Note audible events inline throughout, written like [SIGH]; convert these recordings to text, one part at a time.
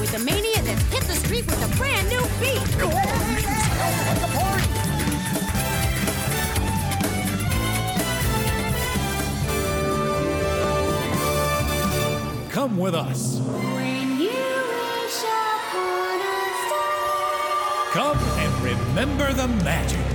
with the mania that's hit the street with a brand new beat. Come with us. When you wish upon a star. Come and remember the magic.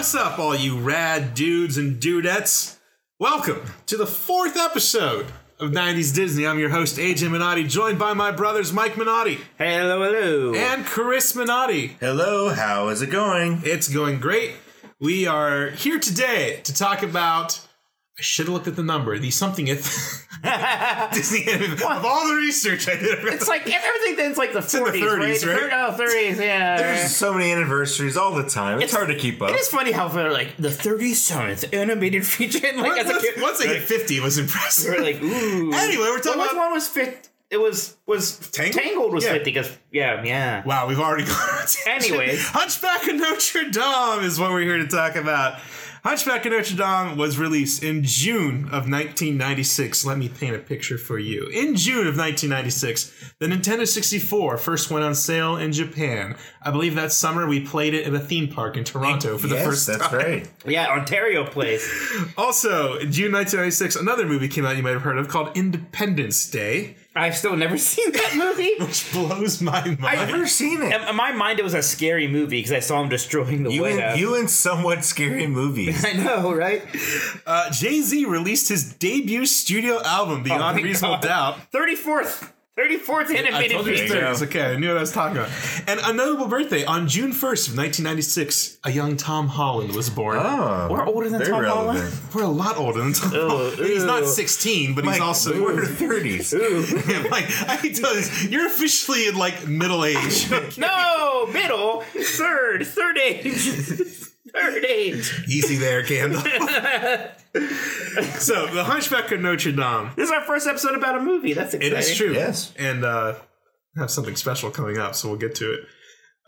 What's up, all you rad dudes and dudettes? Welcome to the fourth episode of 90s Disney. I'm your host, AJ Minotti, joined by my brothers Mike Minotti Hello, hello. and Chris Minotti. Hello, how is it going? It's going great. We are here today to talk about. I should have looked at the number. The something if [LAUGHS] Disney of all the research I did. it's like everything then's like the in the 40s, 30s, right? right? Oh, 30s, yeah. There's so many anniversaries all the time. It's, hard to keep up. it is funny how they're like the 37th animated feature. And like as a once, kid, once I hit 50, it was impressive. we're like, ooh. Anyway, we're talking Which about- one was fit? It was was Tangled? Tangled, was Yeah. 50 because yeah, yeah. Wow, we've already gone. on a. Anyways. Hunchback of Notre Dame is what we're here to talk about. Hunchback of Notre Dame was released in June of 1996. Let me paint a picture for you. In June of 1996, the Nintendo 64 first went on sale in Japan. I believe that summer we played it at a theme park in Toronto for the first that's time. That's right. [LAUGHS] Yeah, Ontario place. Also, in June 1996, another movie came out you might have heard of called Independence Day, I've still never [LAUGHS] seen that movie. which blows my mind. I've never seen it. In my mind, it was a scary movie because I saw him destroying the You White and, House. you and somewhat scary movies. [LAUGHS] I know, right? Uh, Jay Z released his debut studio album, Beyond Oh Reasonable God. Doubt. 34th, 34th I animated told you it's feature. It's okay. I knew what I was talking about. And a notable birthday on June 1st of 1996, a young Tom Holland was born. Oh, We're older than Tom relevant. Holland. We're a lot older than Tom Holland. He's not 16, but he's Mike, also. we're 30s. like, [LAUGHS] [LAUGHS] I can tell you, you're officially in like middle age. [LAUGHS] No, middle, third, third age. Third age. Easy there, Candle. [LAUGHS] so, The Hunchback of Notre Dame. This is our first episode about a movie. That's It exciting. is true. Yes. And uh, I have something special coming up, so we'll get to it.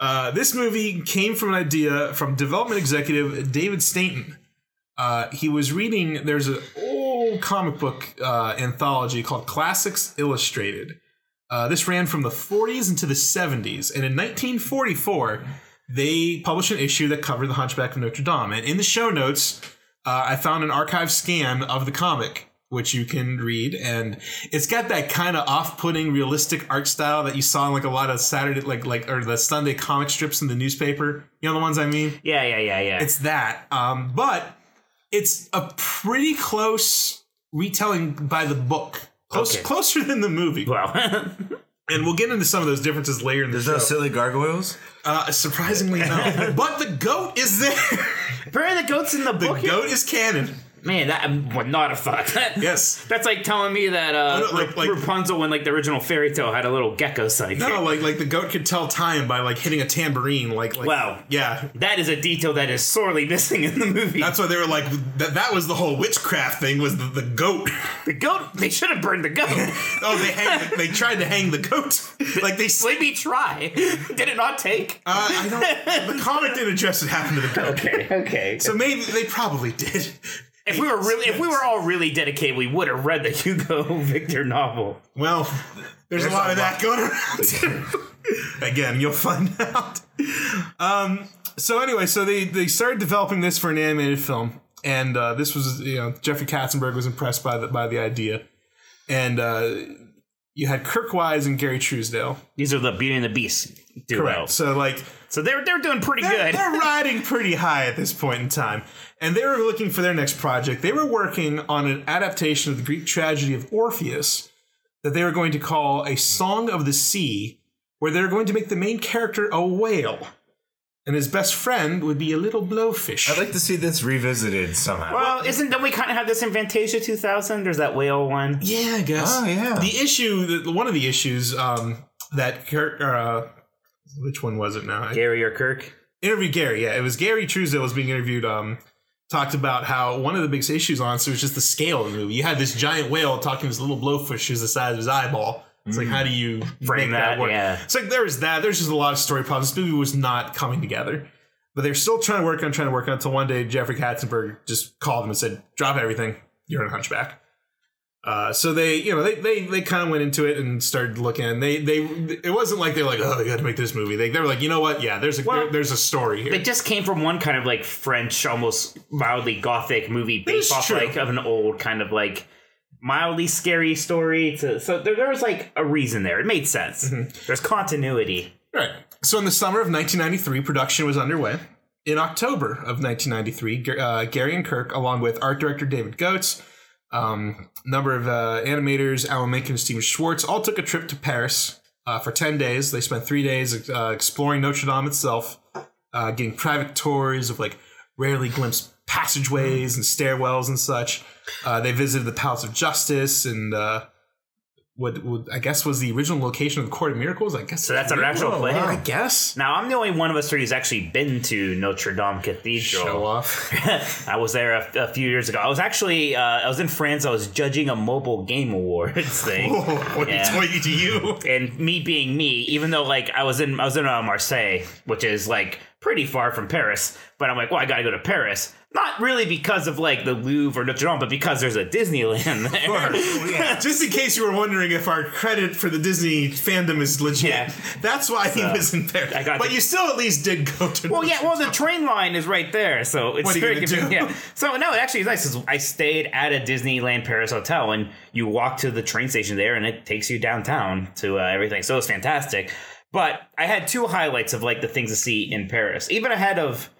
Uh, this movie came from an idea from development executive David Stainton. Uh, he was reading, there's an old comic book uh, anthology called Classics Illustrated. Uh, this ran from the 40s into the 70s. And in 1944, they published an issue that covered the Hunchback of Notre Dame. And in the show notes, uh, I found an archive scan of the comic, which you can read, and it's got that kind of off-putting, realistic art style that you saw in like a lot of Saturday, like like or the Sunday comic strips in the newspaper. You know the ones I mean? Yeah, yeah, yeah, yeah. It's that, um, but it's a pretty close retelling by the book, close Okay. closer than the movie. well, [LAUGHS] And we'll get into some of those differences later in the There's show. There's no silly gargoyles? uh, surprisingly, no. [LAUGHS] but the goat is there. apparently the goat's in the book. the goat is canon. Man, that um, would not have thought that. Yes. [LAUGHS] That's like telling me that uh, no, like- like- Rapunzel in like the original fairy tale had a little gecko sight. No, like like the goat could tell time by like hitting a tambourine. Like, like Wow. yeah. That is a detail that is sorely [LAUGHS] missing in the movie. That's why they were like that. That was the whole witchcraft thing. Was the, the goat? [LAUGHS] the goat. They should have burned the goat. Oh, they hang, they tried to hang the goat. Like they. Me try. Did it not take? Uh, I don't. The comic didn't address what happened to the goat. okay, okay. So maybe they probably did. If we were really, if we were all really dedicated, we would have read the Hugo [LAUGHS] Victor novel. Well, there's, a lot a of that going around. [LAUGHS] Again, you'll find [LAUGHS] out. Um, so anyway, so they they started developing this for an animated film, and uh, this was you know Jeffrey Katzenberg was impressed by the by the idea, and uh, you had Kirk Wise and Gary Trousdale. These are the Beauty and the Beast duo. Correct. So like So they're they're doing pretty they're, good. they're riding pretty high at this point in time. And they were looking for their next project. They were working on an adaptation of the Greek tragedy of Orpheus that they were going to call A Song of the Sea, where they're going to make the main character a whale. And his best friend would be a little blowfish. I'd like to see this revisited somehow. Well, isn't don't we kind of have this in Fantasia 2000? There's that whale one. yeah, I guess. Oh, yeah. The issue, the, one of the issues um, that Kirk, uh, which one was it now? Gary or Kirk? interviewed Gary. Yeah, it was Gary Trousdale was being interviewed. Um, talked about how one of the biggest issues on it was just the scale of the movie. You had this giant whale talking to this little blowfish who's the size of his eyeball. It's like, how do you [LAUGHS] Frame that, that, work? yeah. It's like there was that. There's just a lot of story problems. This movie was not coming together. But they're still trying to work on, trying to work on until one day Jeffrey Katzenberg just called them and said, "Drop everything. You're in a Hunchback." Uh, so they, you know, they they, they kind of went into it and started looking. And they they it wasn't like they were like, "Oh, they got to make this movie." They, they were like, "You know what? Yeah, there's a Well, there- there's a story here." They just came from one kind of like French, almost mildly gothic movie based off true. like of an old kind of like mildly scary story. To, so there, there was like a reason there. It made sense. Mm-hmm. There's continuity. Right. So in the summer of 1993, production was underway. In October of 1993, uh, Gary and Kirk, along with art director David Goetz, um, number of uh, animators, Alan Menken Stephen Schwartz, all took a trip to Paris uh, for 10 days. They spent three days uh, exploring Notre Dame itself, uh, getting private tours of like rarely glimpsed passageways and stairwells and such. Uh, they visited the Palace of Justice and uh, what, what I guess was the original location of the Court of Miracles. I guess So that's an actual play. I guess. Now I'm the only one of us three who's actually been to Notre Dame Cathedral. Show off. [LAUGHS] I was there a, a few years ago. I was actually uh, I was in France. I was judging a mobile game awards [LAUGHS] thing. what Yeah. you? and me being me, even though like I was in I was in uh, Marseille, which is like pretty far from Paris, but I'm like, well, I gotta go to Paris. Not really because of like the Louvre or Notre Dame, but because there's a Disneyland there. [LAUGHS] Just in case you were wondering if our credit for the Disney fandom is legit, Yeah. that's why he was in Paris. I got but the- you still at least did go to. Well, yeah. Well, the train line is right there, so it's What very convenient. Yeah. So no, it actually is nice. I stayed at a Disneyland Paris hotel, and you walk to the train station there, and it takes you downtown to uh, everything. So it's fantastic. But I had two highlights of like the things to see in Paris, even ahead of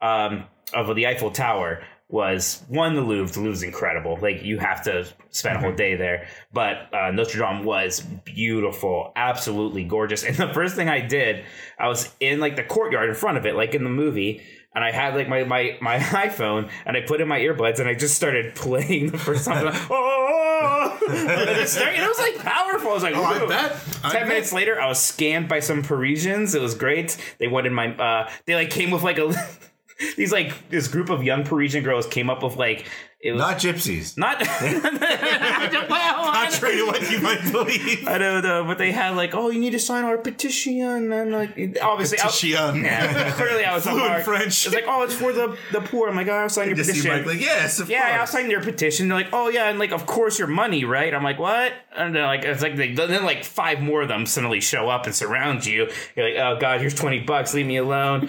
um, of the Eiffel Tower. Was one the Louvre? The Louvre's incredible. Like you have to spend a whole day there. But uh, Notre Dame was beautiful, absolutely gorgeous. And the first thing I did, I was in like the courtyard in front of it, like in the movie, and I had like my my my [LAUGHS] iPhone, and I put in my earbuds, and I just started playing the first song. [LAUGHS] oh, and it, started, it was like powerful. I was like, Oh, I bet. I Ten bet. minutes later, I was scammed by some Parisians. It was great. They wanted my. Uh, they like came with like a. [LAUGHS] These like this group of young Parisian girls came up with like it was Not gypsies. not. well, I Contrary to what you might believe. I don't know, but they had like, oh, you need to sign our petition, and like, obviously, I- Petition. [LAUGHS] yeah, clearly I was Fluent French. It's like, oh, it's for the the poor. I'm like, oh, I'll sign your Just seem petition. like, like, yes, of yeah, I'll course. sign your petition. They're like, oh yeah, and like, of course, your money, right? I'm like, what? And then like, it's like, they, then like five more of them suddenly show up and surround you. You're like, oh god, here's twenty bucks, leave me alone. [LAUGHS] and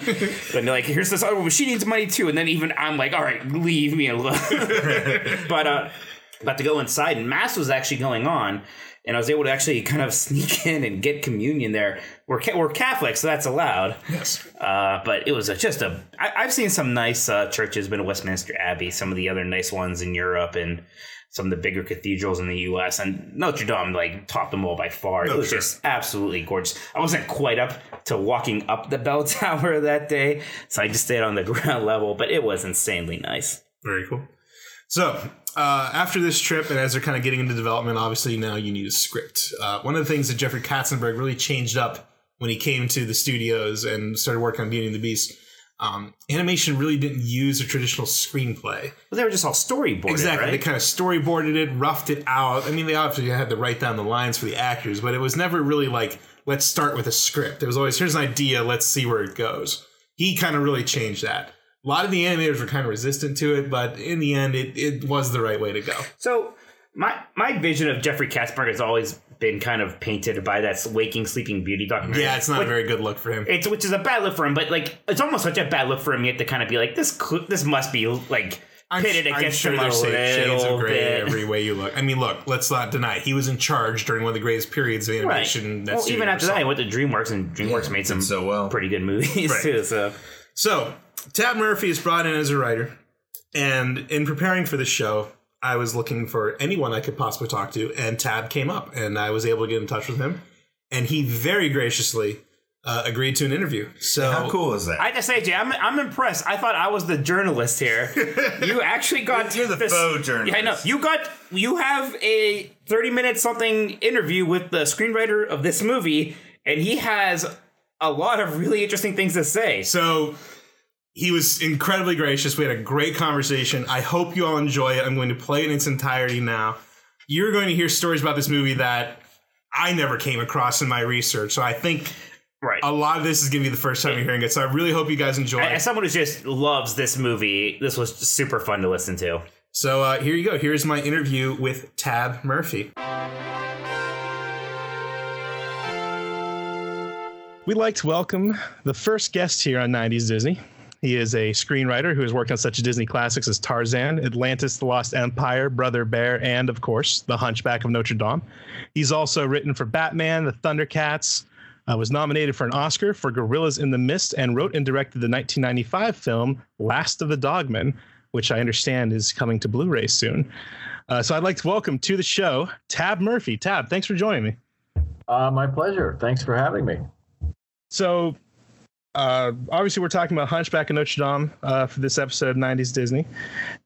they're like, here's this. Oh, well, she needs money too. And then even I'm like, all right, leave me alone. [LAUGHS] [LAUGHS] but uh, about to go inside, and mass was actually going on. And I was able to actually kind of [LAUGHS] sneak in and get communion there. We're, ca- we're Catholic, so that's allowed. Yes. Uh, but it was a, just a. I, I've seen some nice uh, churches. Been to Westminster Abbey, some of the other nice ones in Europe, and some of the bigger cathedrals in the U.S. And Notre Dame like topped them all by far. it was sure. just absolutely gorgeous. I wasn't quite up to walking up the bell [LAUGHS] tower that day, so I just stayed on the ground level. But it was insanely nice. Very cool. So, uh, after this trip, and as they're kind of getting into development, obviously now you need a script. Uh, one of the things that Jeffrey Katzenberg really changed up when he came to the studios and started working on Beauty and the Beast, um, animation really didn't use a traditional screenplay. But they were just all storyboarded, Exactly. They kind of storyboarded it, roughed it out. I mean, they obviously had to write down the lines for the actors, but it was never really like, let's start with a script. It was always, here's an idea, let's see where it goes. He kind of really changed that. A lot of the animators were kind of resistant to it, but in the end, it, it was the right way to go. So my my vision of Jeffrey Katzenberg has always been kind of painted by that waking sleeping beauty documentary. Yeah, it's not Which- a very good look for him. It's which is a bad look for him, but like it's almost such a bad look for him. You have to kind of be like this. cl- This must be like I'm, pitted I'm against sure him a there's shades of gray bit. every way you look. I mean, look, let's not deny it. he was in charge during one of the greatest periods of Right. animation. that Well, even after that, saw. he went to DreamWorks, and DreamWorks Yeah, made some so well. pretty good movies Right. too. So So, Tab Murphy is brought in as a writer, and in preparing for the show, I was looking for anyone I could possibly talk to, and Tab came up, and I was able to get in touch with him, and he very graciously uh, agreed to an interview. So, How cool is that? I just say, Jay, I'm, I'm impressed. I thought I was the journalist here. [LAUGHS] You actually got You're the this, faux journalist. Yeah, I know. You got you have a 30 minute something interview with the screenwriter of this movie, and he has a lot of really interesting things to say. So he was incredibly gracious. We had a great conversation. I hope you all enjoy it. I'm going to play it in its entirety now. You're going to hear stories about this movie that I never came across in my research. So I think Right. a lot of this is going to be the first time you're hearing it. So I really hope you guys enjoy it. As it. someone who just loves this movie, this was super fun to listen to. So uh, here you go. Here's my interview with Tab Murphy. We'd like to welcome the first guest here on 90s Disney. He is a screenwriter who has worked on such Disney classics as Tarzan, Atlantis, The Lost Empire, Brother Bear, and of course, The Hunchback of Notre Dame. He's also written for Batman, The Thundercats, uh, was nominated for an Oscar for Gorillas in the Mist, and wrote and directed the 1995 film Last of the Dogmen, which I understand is coming to Blu ray soon. Uh, so I'd like to welcome to the show Tab Murphy. Tab, thanks for joining me. Uh, my pleasure. Thanks for having me. So, uh, obviously, we're talking about Hunchback of Notre Dame uh, for this episode of 90s Disney.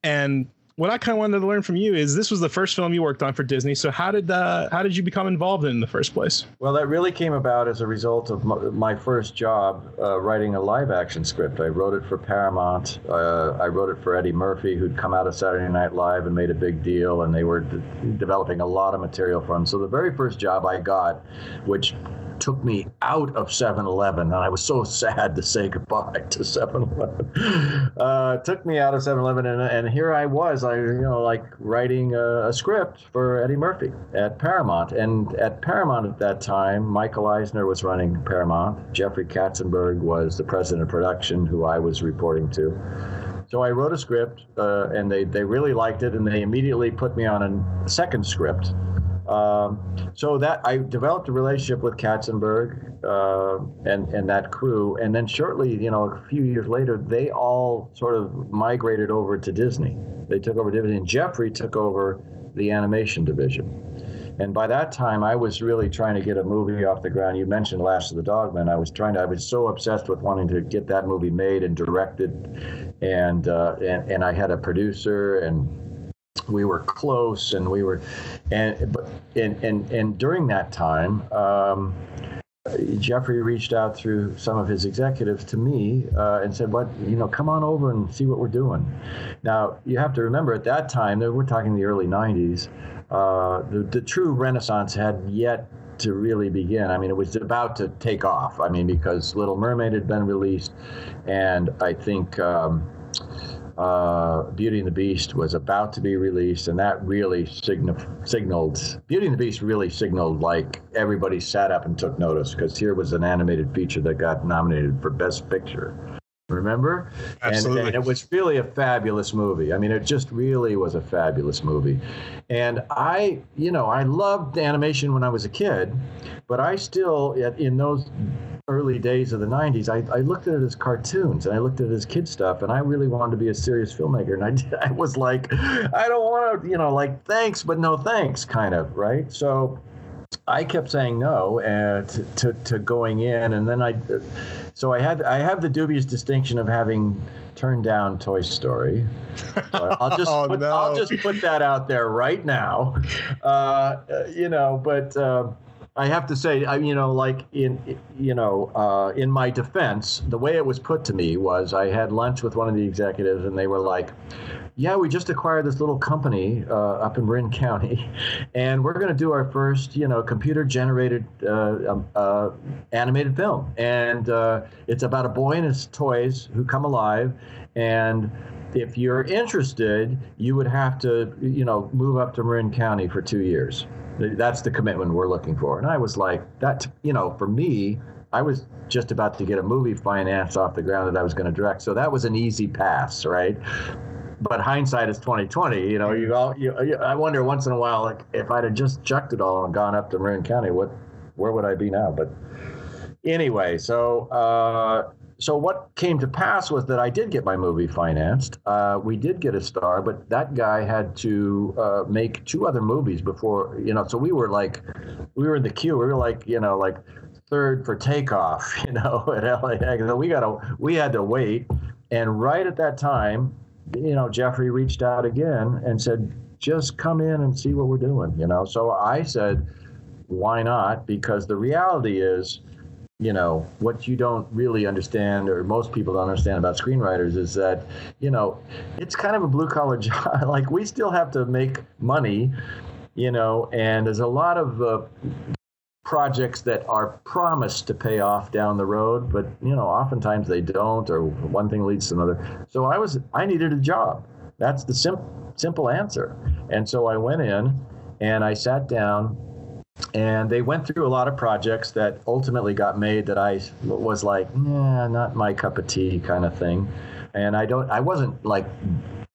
And what I kind of wanted to learn from you is this was the first film you worked on for Disney. So, how did uh, how did you become involved in, in the first place? Well, that really came about as a result of my, first job uh, writing a live action script. I wrote it for Paramount. Uh, I wrote it for Eddie Murphy, who'd come out of Saturday Night Live and made a big deal, and they were de- developing a lot of material for him. So the very first job I got, which took me out of 7-Eleven, and I was so sad to say goodbye to 7-Eleven. Uh, took me out of 7-Eleven, and, and here I was, I you know like writing a, a script for Eddie Murphy at Paramount, and at Paramount at that time, Michael Eisner was running Paramount. Jeffrey Katzenberg was the president of production, who I was reporting to. So I wrote a script, uh, and they, they really liked it, and they immediately put me on a second script. Um, so that I developed a relationship with Katzenberg uh, and and that crew, and then shortly, you know, a few years later, they all sort of migrated over to Disney. They took over Disney, and Jeffrey took over the animation division. And by that time, I was really trying to get a movie off the ground. You mentioned Last of the Dogmen. I was trying to. I was so obsessed with wanting to get that movie made and directed, and uh, and and I had a producer and we were close and we were and but and and, and during that time um, Jeffrey reached out through some of his executives to me uh, and said, "What you know, come on over and see what we're doing." Now you have to remember at that time, we're talking the early '90s. Uh, the, the true renaissance had yet to really begin. I mean, it was about to take off. I mean, because Little Mermaid had been released, and I think. Um, uh, Beauty and the Beast was about to be released, and that really signif- signaled. Beauty and the Beast really signaled like everybody sat up and took notice because here was an animated feature that got nominated for Best Picture. Remember? Absolutely. And, and it was really a fabulous movie. I mean, it just really was a fabulous movie. And I, you know, I loved animation when I was a kid, but I still, in those early days of the 90s, I, I looked at it as cartoons and I looked at it as kid stuff, and I really wanted to be a serious filmmaker. And I, did, [LAUGHS] I was like, I don't want to, you know, like, thanks, but no thanks, kind of, right? So I kept saying no uh, to, to, to going in, and then I, so I had I have the dubious distinction of having turned down Toy Story. Uh, I'll [LAUGHS] just Oh, put, no. I'll just put that out there right now, uh, uh, you know. But uh, I have to say, I, you know, like in you know, uh, in my defense, the way it was put to me was I had lunch with one of the executives, and they were like yeah, we just acquired this little company uh, up in Marin County, [LAUGHS] and we're going to do our first, you know, computer-generated uh, um, uh, animated film, and uh, it's about a boy and his toys who come alive, and if you're interested, you would have to, you know, move up to Marin County for two years. That's the commitment we're looking for. And I was like, that, you know, for me, I was just about to get a movie financed off the ground that I was going to direct, so that was an easy pass, right? but hindsight is 2020 you know you all you, you, i wonder once in a while like if i'd have just chucked it all and gone up to marin county what where would i be now but anyway so uh so what came to pass was that I did get my movie financed. Uh, we did get a star, but that guy had to uh, make two other movies before you know. So we were like, we were in the queue. We were like, you know, like third for takeoff. [LAUGHS] You know, [LAUGHS] at LAX. So we got to, we had to wait. And right at that time, you know, Jeffrey reached out again and said, just come in and see what we're doing, you know. So I said, why not? Because the reality is, you know what you don't really understand or most people don't understand about screenwriters is that you know it's kind of a blue collar [LAUGHS] job. Like we still have to make money you know and there's a lot of uh, projects that are promised to pay off down the road but you know oftentimes they don't or one thing leads to another. So i was i needed a job. That's the sim- simple answer. And so i went in and i sat down and they went through a lot of projects that ultimately got made that I was like, not my cup of tea kind of thing. And I don't, I wasn't like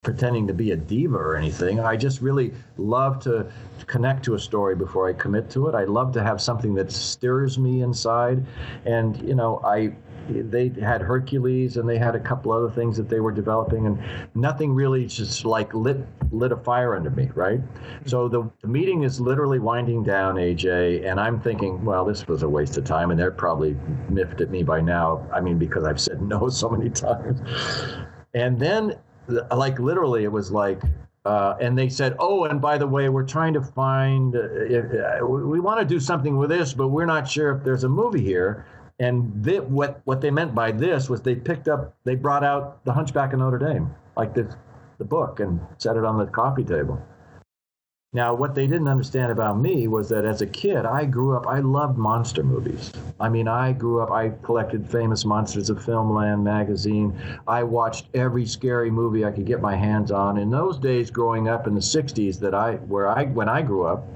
pretending to be a diva or anything. I just really love to connect to a story before I commit to it. I love to have something that stirs me inside. And, you know, I, they had Hercules and they had a couple other things that they were developing, and nothing really just like lit lit a fire under me, right? So the, the meeting is literally winding down, AJ, and I'm thinking, well, this was a waste of time, and they're probably miffed at me by now. I mean, because I've said no so many times. And then, like literally, it was like uh, and they said, "Oh, and by the way, we're trying to find. Uh, uh, we want to do something with this, but we're not sure if there's a movie here." And what what they meant by this was they picked up, they brought out The Hunchback of Notre Dame, like the the book, and set it on the coffee table. Now, what they didn't understand about me was that as a kid, I grew up, I loved monster movies. I mean, I grew up, I collected famous monsters of Filmland magazine. I watched every scary movie I could get my hands on. In those days, growing up in the 60s, that I, where I, when I grew up,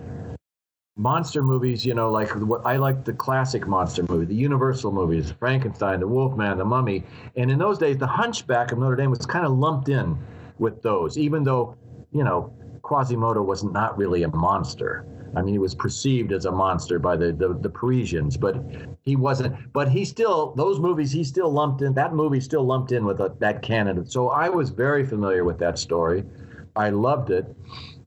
monster movies, you know, like what I like the classic monster movie, the Universal movies, Frankenstein, the Wolfman, the Mummy. And in those days, the Hunchback of Notre Dame was kind of lumped in with those, even though, you know, Quasimodo was not really a monster. I mean, he was perceived as a monster by the, the, the Parisians, but he wasn't. But he still, those movies, he still lumped in, that movie still lumped in with a, that canon. So I was very familiar with that story. I loved it.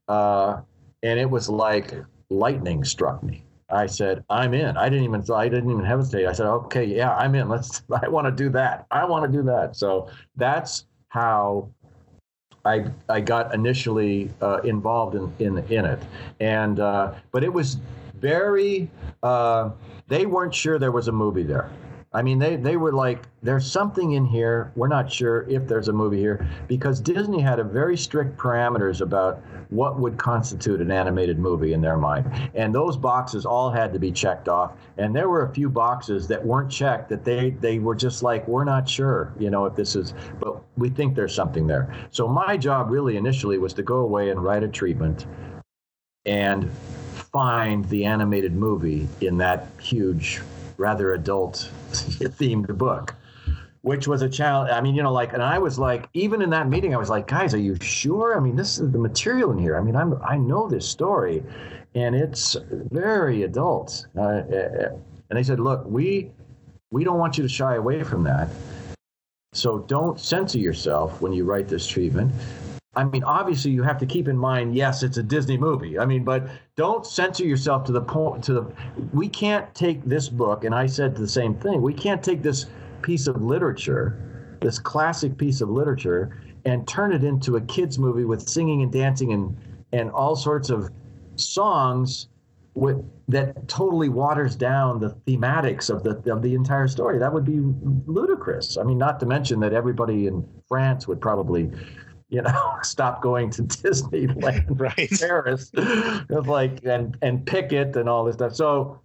Uh, and it was like lightning struck me. I said, I'm in. I didn't even, I didn't even hesitate. I said, okay, yeah, I'm in. Let's, [LAUGHS] I want to do that. I want to do that. So that's how I, I got initially uh, involved in, in, in it. And, uh, but it was very, uh, they weren't sure there was a movie there. I mean, they, they were like, there's something in here. We're not sure if there's a movie here because Disney had a very strict parameters about what would constitute an animated movie in their mind. And those boxes all had to be checked off. And there were a few boxes that weren't checked that they, they were just like, we're not sure, you know, if this is, but we think there's something there. So my job really initially was to go away and write a treatment and find the animated movie in that huge, rather adult [LAUGHS] themed book which was a challenge. I mean, you know, like, and I was like, even in that meeting, I was like, guys, are you sure? I mean, this is the material in here. I mean, I'm, I know this story, and it's very adult. Uh, and they said, look, we, we don't want you to shy away from that. So don't censor yourself when you write this treatment. I mean, obviously, you have to keep in mind, yes, it's a Disney movie. I mean, but don't censor yourself to the point. To the, we can't take this book, and I said the same thing. We can't take this piece of literature, this classic piece of literature, and turn it into a kids movie with singing and dancing and and all sorts of songs with, that totally waters down the thematics of the of the entire story. That would be ludicrous. I mean, not to mention that everybody in France would probably you know, [LAUGHS] stop going to [LAUGHS] Disneyland, [LAUGHS] right? Paris, like and and picket and all this stuff. So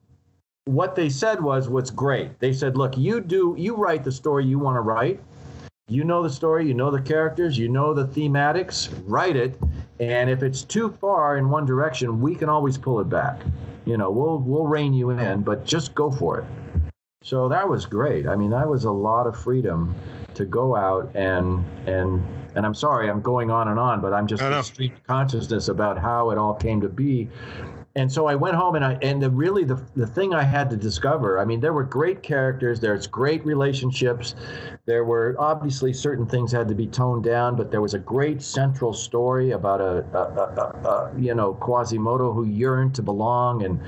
what they said was what's great. They said, look, you do you write the story you want to write. You know the story, you know the characters, you know the thematics, write it. And if it's too far in one direction, we can always pull it back. You know, we'll we'll rein you in, but just go for it. So that was great. I mean, that was a lot of freedom to go out and and and I'm sorry, I'm going on and on, but I'm just no, no. stream consciousness about how it all came to be and so I went home and I and the really the the thing I had to discover. I mean, there were great characters. There's great relationships. There were obviously certain things had to be toned down, but there was a great central story about a, a, a, a you know Quasimodo who yearned to belong and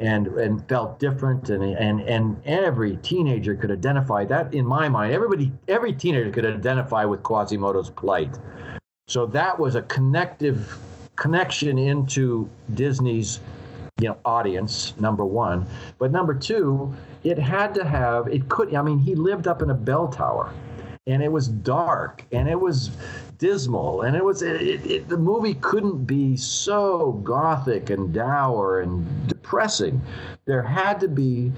and and felt different and and and every teenager could identify that in my mind everybody every teenager could identify with Quasimodo's plight. So that was a connective connection into Disney's you know audience number one. But number two it had to have it could i mean he lived up in a bell tower and it was dark and it was dismal and it was it, it, the movie couldn't be so gothic and dour and depressing there had to be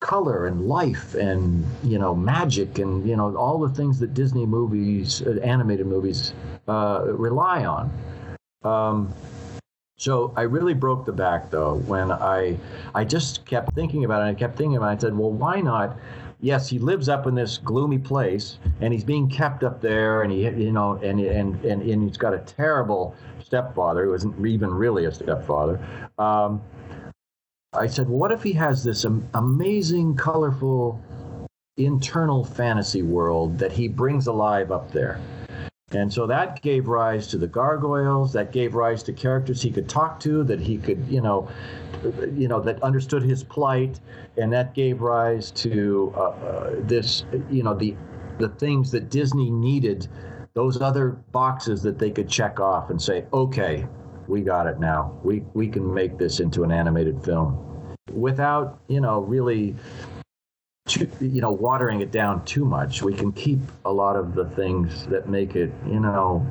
color and life and you know magic and you know all the things that disney movies uh, animated movies uh, rely on um, so I really broke the back though when I I just kept thinking about it. I kept thinking about it. I said, well, why not? Yes, he lives up in this gloomy place, and he's being kept up there, and he you know, and and and, and he's got a terrible stepfather who isn't even really a stepfather. Um, I said, well, what if he has this am- amazing, colorful internal fantasy world that he brings alive up there? And so that gave rise to the gargoyles. That gave rise to characters he could talk to, that he could, you know, you know, that understood his plight, and that gave rise to uh, uh, this, you know, the the things that Disney needed, those other boxes that they could check off and say, okay, we got it now. We we can make this into an animated film, without, you know, really too, you know, watering it down too much. We can keep a lot of the things that make it, you know,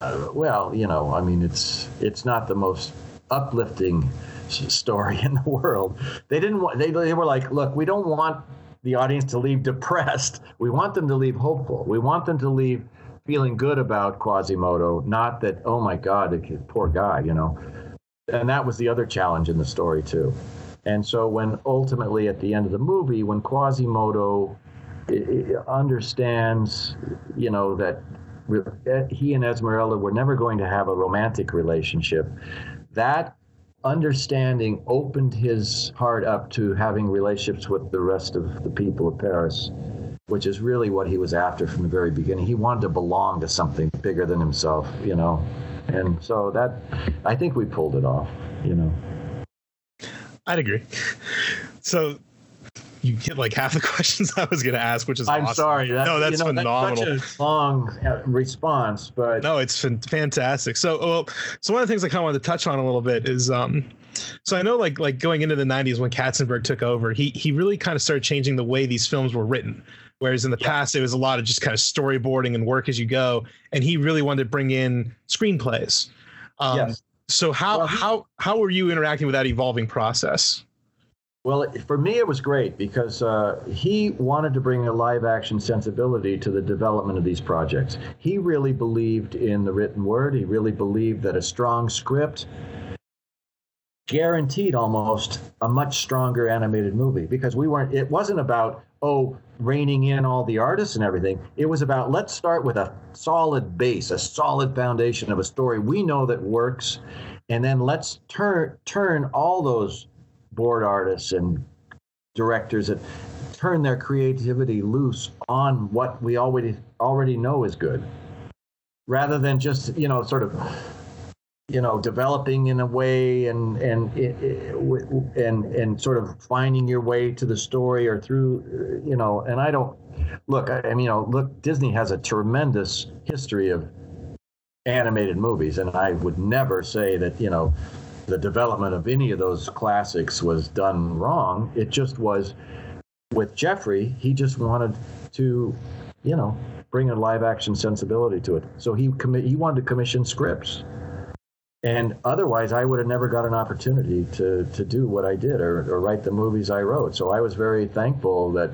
uh, well, you know, I mean, it's it's not the most uplifting story in the world. They didn't want. They they were like, look, we don't want the audience to leave depressed. We want them to leave hopeful. We want them to leave feeling good about Quasimodo, not that, oh my God, the poor guy, you know. And that was the other challenge in the story too. And so when ultimately at the end of the movie, when Quasimodo understands, you know, that he and Esmeralda were never going to have a romantic relationship, that understanding opened his heart up to having relationships with the rest of the people of Paris, which is really what he was after from the very beginning. He wanted to belong to something bigger than himself, you know. And so that, I think we pulled it off, you know. I'd agree. So you get like half the [LAUGHS] questions I was going to ask, which is I'm awesome. sorry. That, no, that's you know, phenomenal. That's such a long uh, response, but No, it's fan- fantastic. So, well, so one of the things I kind of wanted to touch on a little bit is, um, so I know like like going into the '90s when Katzenberg took over, he he really kind of started changing the way these films were written. Whereas in the past, it was a lot of just kind of storyboarding and work as you go, and he really wanted to bring in screenplays. Um, Yes. So how Well, how how were you interacting with that evolving process? Well, for me, it was great because uh, he wanted to bring a live action sensibility to the development of these projects. He really believed in the written word. He really believed that a strong script guaranteed almost a much stronger animated movie because we weren't, it wasn't about, oh, reining in all the artists and everything. It was about let's start with a solid base, a solid foundation of a story we know that works. And then let's turn turn all those board artists and directors that turn their creativity loose on what we already already know is good rather than just you know sort of you know developing in a way and and and and sort of finding your way to the story or through uh, you know and i don't look i, I mean you know look disney has a tremendous history of animated movies and i would never say that you know the development of any of those classics was done wrong. It just was with Jeffrey, he just wanted to, you know, bring a live action sensibility to it. So he commi- he wanted to commission scripts. And otherwise, I would have never got an opportunity to, to do what I did or, or write the movies I wrote. So I was very thankful that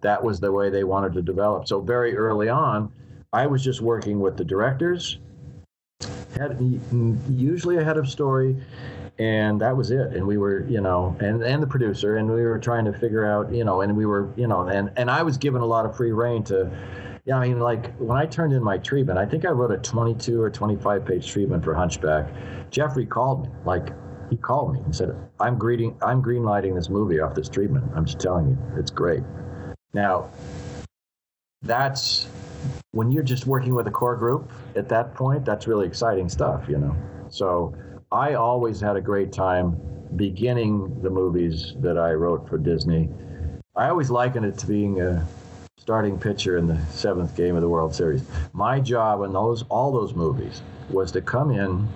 that was the way they wanted to develop. So very early on, I was just working with the directors, had usually a head of story, and that was it. And we were, you know, and and the producer, and we were trying to figure out, you know, and we were, you know, and and I was given a lot of free reign to. Yeah, I mean, like when I turned in my treatment, I think I wrote a 22 or 25 page treatment for Hunchback. Jeffrey called me, like he called me and said, "I'm greeting, I'm greenlighting this movie off this treatment. I'm just telling you, it's great." Now, that's when you're just working with a core group at that point. That's really exciting stuff, you know. So I always had a great time beginning the movies that I wrote for Disney. I always liken it to being a starting pitcher in the seventh game of the World Series. My job in those all those movies was to come in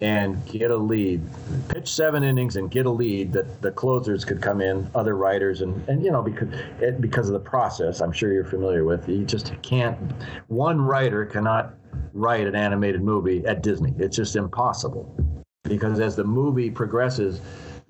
and get a lead, pitch seven innings and get a lead that the closers could come in, other writers, and and you know because it, because of the process, I'm sure you're familiar with. You just can't. One writer cannot write an animated movie at Disney. It's just impossible because as the movie progresses.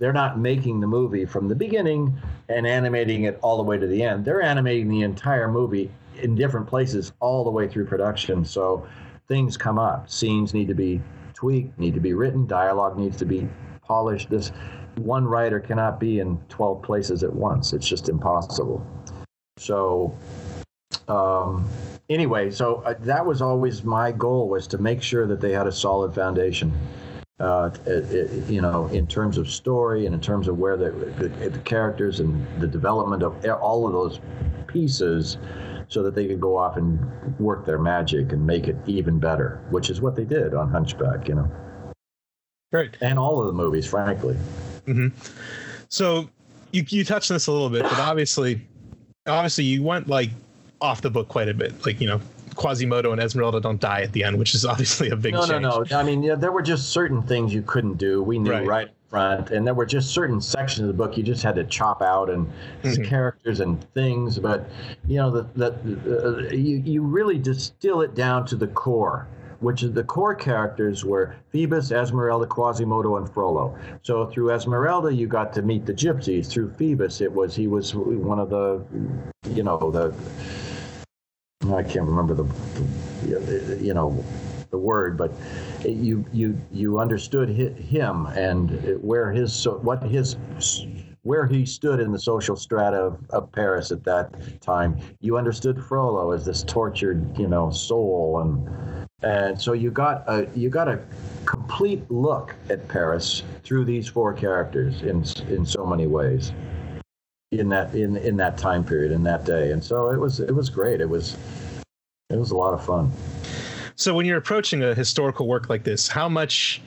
They're not making the movie from the beginning and animating it all the way to the end. They're animating the entire movie in different places all the way through production. So things come up. Scenes need to be tweaked, need to be written, dialogue needs to be polished. This one writer cannot be in 12 places at once. It's just impossible. So um, anyway, so uh, that was always my goal was to make sure that they had a solid foundation. Uh, it, it, you know, in terms of story and in terms of where the, the, the characters and the development of all of those pieces so that they could go off and work their magic and make it even better, which is what they did on Hunchback, you know. Great. And all of the movies, frankly. So you you touched on this a little bit, but obviously, obviously you went like off the book quite a bit. Like you know, Quasimodo and Esmeralda don't die at the end, which is obviously a big No, change. no, no. I mean, yeah, there were just certain things you couldn't do. We knew Right. right, front, and there were just certain sections of the book you just had to chop out and Mhm. characters and things. But you know, the, the, uh, you you really distill it down to the core. Which is the core characters were Phoebus, Esmeralda, Quasimodo, and Frollo. So through Esmeralda, you got to meet the gypsies. Through Phoebus, it was he was one of the, you know, the I can't remember the, you know the word, but you you you understood him and where his what his where he stood in the social strata of, of Paris at that time. You understood Frollo as this tortured you know soul and and so you got a you got a complete look at Paris through these four characters in in so many ways in that in in that time period in that day. And so it was it was great. It was it was a lot of fun. So when you're approaching a historical work like this, how much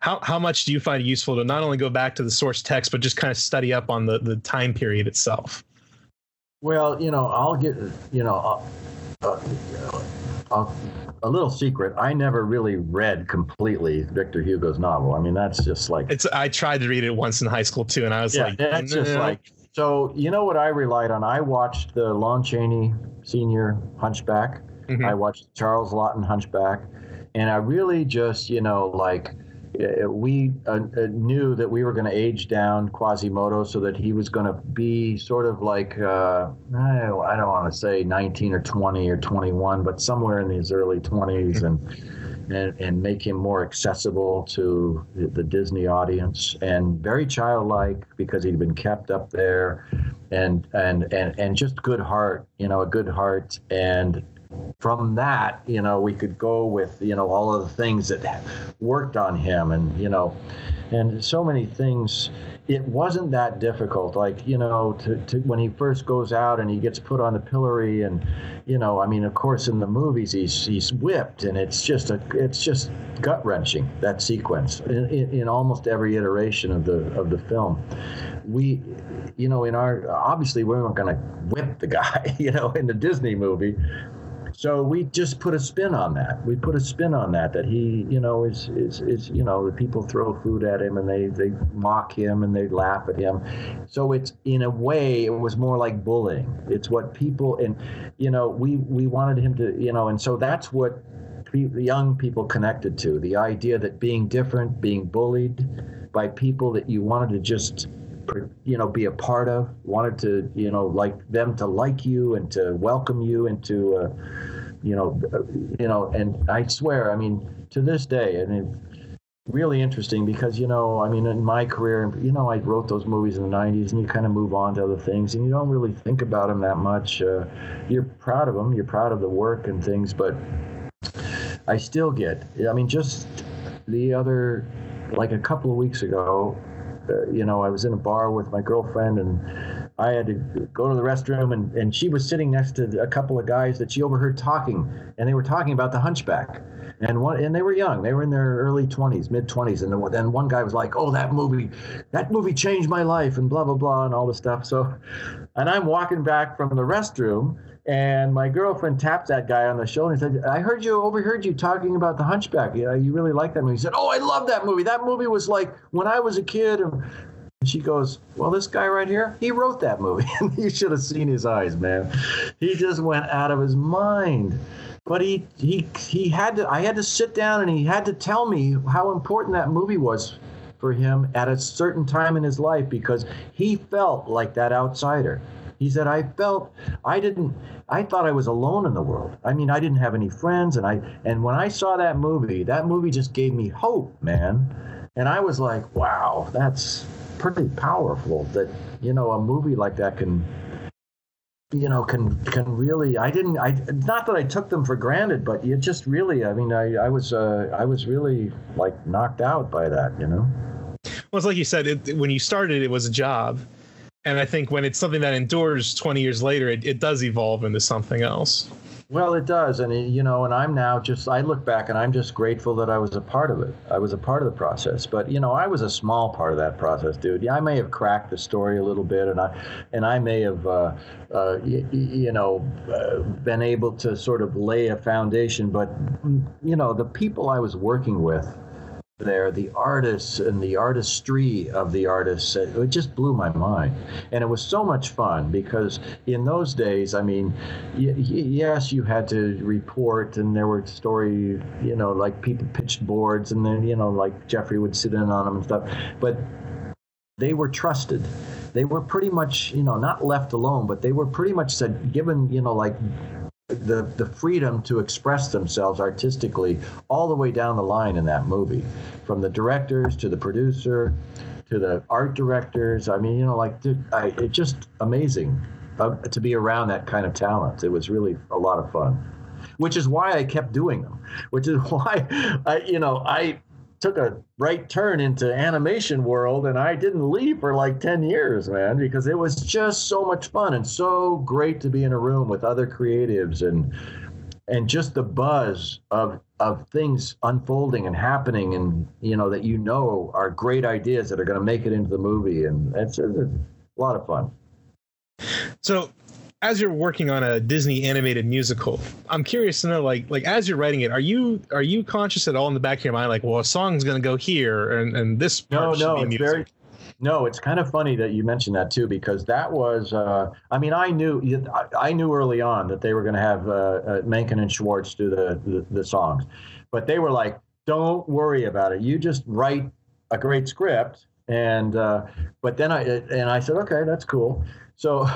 how how much do you find useful to not only go back to the source text but just kind of study up on the the time period itself? well you know i'll get you know uh, a little secret. I never really read completely victor hugo's novel. I mean that's just like It's I tried to read it once in high school too, and I was yeah, like, that's just like so. You know what I relied on? I watched the Lon Chaney Senior Hunchback. Mhm. I watched Charles Laughton Hunchback, and I really just you know like we uh, uh, knew that we were going to age down Quasimodo so that he was going to be sort of like uh, I don't want to say 19 or 20 or 21, but somewhere in his early 20s and and, and make him more accessible to the, the Disney audience. And very childlike because he'd been kept up there and and and and just good heart, you know, a good heart. And from that, you know, we could go with, you know, all of the things that worked on him and, you know, and so many things. It wasn't that difficult. Like, you know, to, to when he first goes out and he gets put on the pillory and, you know, I mean, of course, in the movies he's he's whipped and it's just a it's just gut wrenching that sequence in, in, in almost every iteration of the of the film. We, you know, in our obviously we weren't going to whip the guy, [LAUGHS] you know, in the Disney movie. So we just put a spin on that. We put a spin on that that he, you know, is is is you know, the people throw food at him and they they mock him and they laugh at him. So it's in a way it was more like bullying. It's what people and you know, we we wanted him to, you know, and so that's what pe- young people connected to the idea that being different, being bullied by people that you wanted to just you know be a part of wanted to you know like them to like you and to welcome you into uh, you know uh, you know and i swear i mean to this day i mean really interesting because you know i mean in my career you know i wrote those movies in the 90s and you kind of move on to other things and you don't really think about them that much uh, you're proud of them you're proud of the work and things but i still get i mean just the other like a couple of weeks ago you know, I was in a bar with my girlfriend and I had to go to the restroom and, and she was sitting next to a couple of guys that she overheard talking and they were talking about the hunchback. And one, and they were young. They were in their early 20s, mid 20s. And then one guy was like, "Oh, that movie, that movie changed my life," and blah blah blah, and all this stuff. So, and I'm walking back from the restroom, And my girlfriend tapped that guy on the shoulder and said, I heard you, overheard you talking about The Hunchback. Yeah, you really like that movie. He said, Oh, I love that movie. That movie was like when I was a kid. And she goes, Well, this guy right here, he wrote that movie. [LAUGHS] And you should have seen his eyes, man. He just went out of his mind. But he, he, he had to, I had to sit down and he had to tell me how important that movie was for him at a certain time in his life because he felt like that outsider. He said, I felt I didn't I thought I was alone in the world. I mean, I didn't have any friends and I and when I saw that movie, that movie just gave me hope, man. And I was like, wow, that's pretty powerful that, you know, a movie like that can you know can can really i didn't i not that i took them for granted but you just really i mean i i was uh i was really like knocked out by that you know Well, it's like you said, it, when you started, it was a job, and I think when it's something that endures 20 years later, it, it does evolve into something else. Well, it does, and it, you know, and I'm now just I look back and I'm just grateful that I was a part of it. I was a part of the process, but you know, I was a small part of that process, dude. Yeah, I may have cracked the story a little bit, and I and I may have, uh, uh, y- you know, uh, been able to sort of lay a foundation. But you know, the people I was working with there, the artists and the artistry of the artists, it just blew my mind. And it was so much fun because in those days, I mean, y- yes, you had to report, and there were story, you know, like people pitched boards, and then, you know, like Jeffrey would sit in on them and stuff. But they were trusted. They were pretty much, you know, not left alone, but they were pretty much said, given, you know, like the the freedom to express themselves artistically all the way down the line in that movie, from the directors to the producer, to the art directors. I mean, you know, like dude, I, it just amazing uh, to be around that kind of talent. It was really a lot of fun, which is why I kept doing them. Which is [LAUGHS] why I, you know, I took a right turn into animation world and I didn't leave for like 10 years, man, because it was just so much fun and so great to be in a room with other creatives and and just the buzz of of things unfolding and happening and you know that you know are great ideas that are going to make it into the movie and it's, it's a lot of fun. So, as you're working on a Disney animated musical, I'm curious to know, like, like as you're writing it, are you are you conscious at all in the back of your mind, like, well, a song's going to go here, and and this No, part no, be it's music? very. No, it's kind of funny that you mentioned that too, because that was. Uh, I mean, I knew. I- knew early on that they were going to have uh, uh, Menken and Schwartz do the, the the songs, but they were like, "Don't worry about it. You just write a great script." And uh, but then I and I said, "Okay, that's cool." So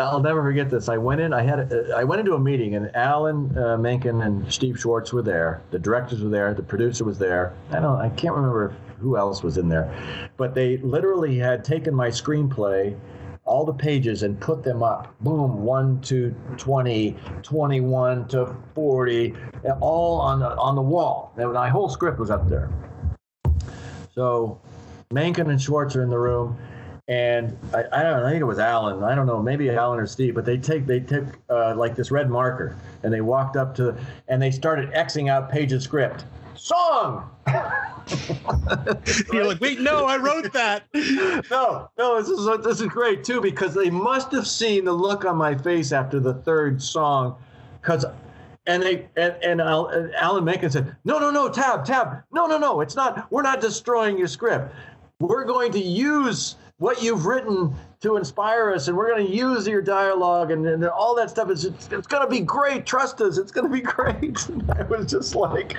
I'll never forget this. I went in. I had. A, I went into a meeting, and Alan uh, Menken and Steve Schwartz were there. The directors were there. The producer was there. I don't. I can't remember who else was in there, but they literally had taken my screenplay, all the pages, and put them up. Boom, one to 20, 21 to forty, all on the on the wall. And my whole script was up there. So, Menken and Schwartz are in the room and I, I don't know, I think it was Alan. I don't know, maybe Alan or Steve, but they take they took uh, like this red marker and they walked up to and they started xing out pages script. Song. [LAUGHS] You're like, wait, no, I wrote that. [LAUGHS] no, no, this is this is great too because they must have seen the look on my face after the third song, because. And they and, and and Alan Menken said, "No, no, no, Tab, Tab, no, no, no. It's not. We're not destroying your script. We're going to use what you've written to inspire us, and we're going to use your dialogue and, and all that stuff. Is it's, it's going to be great. Trust us. It's going to be [LAUGHS] great." And [LAUGHS] I was just like,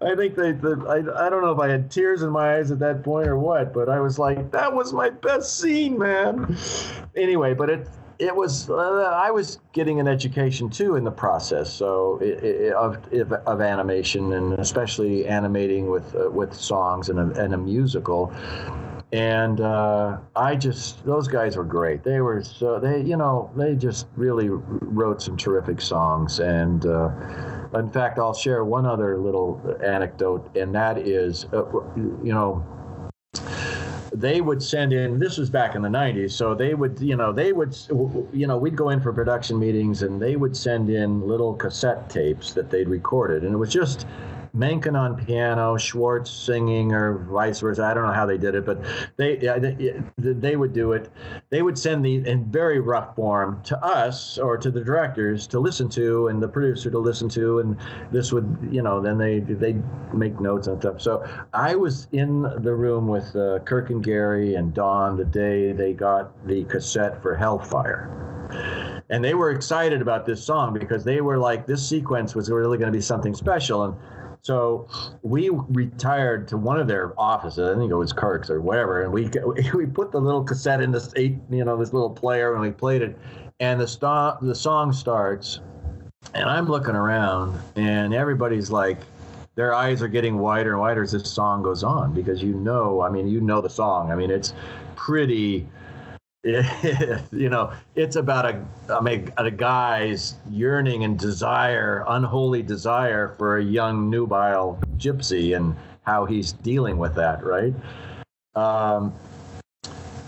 I think the, I, I don't know if I had tears in my eyes at that point or what, but I was like, that was my best scene, man. Anyway, but it it was uh, I was getting an education too in the process, so it, it, of, of of animation and especially animating with uh, with songs and a, and a musical. And uh, I just those guys were great. They were so they you know they just really wrote some terrific songs. And uh, in fact, I'll share one other little anecdote, and that is uh, you know they would send in this was back in the 90s so they would you know they would you know we'd go in for production meetings and they would send in little cassette tapes that they'd recorded and it was just Menken on piano, Schwartz singing, or vice versa. I don't know how they did it, but they yeah, they, they would do it. They would send the in very rough form to us or to the directors to listen to, and the producer to listen to, and this would you know then they they make notes and stuff. So I was in the room with uh, Kirk and Gary and Don the day they got the cassette for Hellfire and they were excited about this song because they were like this sequence was really going to be something special and so we retired to one of their offices. I think it was Kirk's or whatever, and we [LAUGHS] we put the little cassette in this eight, you know, this little player, and we played it. And the st- the song starts, and I'm looking around, and everybody's like, their eyes are getting wider and wider as this song goes on because you know, I mean, you know the song. I mean, it's pretty [LAUGHS] you know, it's about a, I mean, a guy's yearning and desire, unholy desire for a young nubile gypsy and how he's dealing with that, right? Um,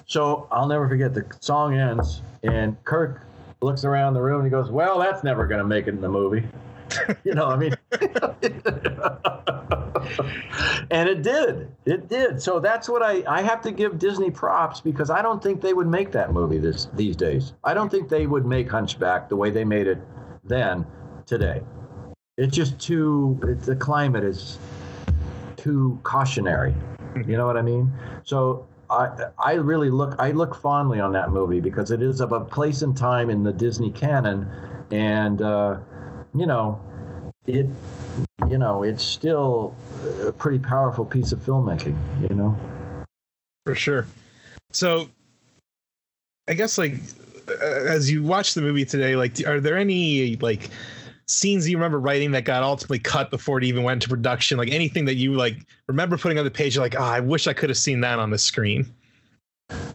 so I'll never forget the song ends and Kirk looks around the room and he goes, Well, that's never going to make it in the movie. [LAUGHS] you know, I mean, [LAUGHS] and it did. It did. So that's what I, I have to give Disney props because I don't think they would make that movie this these days. I don't think they would make Hunchback the way they made it then today. It's just too. It's, the climate is too cautionary. You know what I mean? So I I really look I look fondly on that movie because it is of a place and time in the Disney canon, and uh, you know, it you know it's still a pretty powerful piece of filmmaking. You know, for sure. So, I guess like uh, as you watch the movie today, like are there any like scenes you remember writing that got ultimately cut before it even went into production? Like anything that you like remember putting on the page, like, oh, I wish I could have seen that on the screen.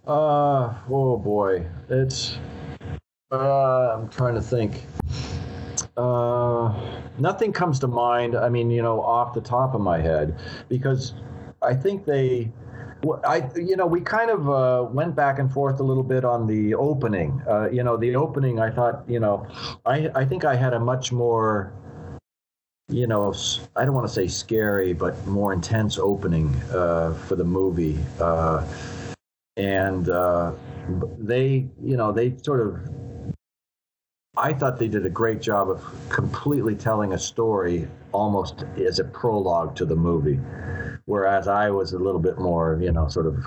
Uh oh boy, it's. Uh, I'm trying to think. Uh, nothing comes to mind. I mean, you know, off the top of my head, because I think they. I, you know, we kind of uh, went back and forth a little bit on the opening. Uh, you know, the opening. I thought, you know, I I think I had a much more, you know, I don't want to say scary, but more intense opening uh, for the movie. Uh, and uh, they, you know, they sort of I thought they did a great job of completely telling a story almost as a prologue to the movie, whereas I was a little bit more, you know, sort of,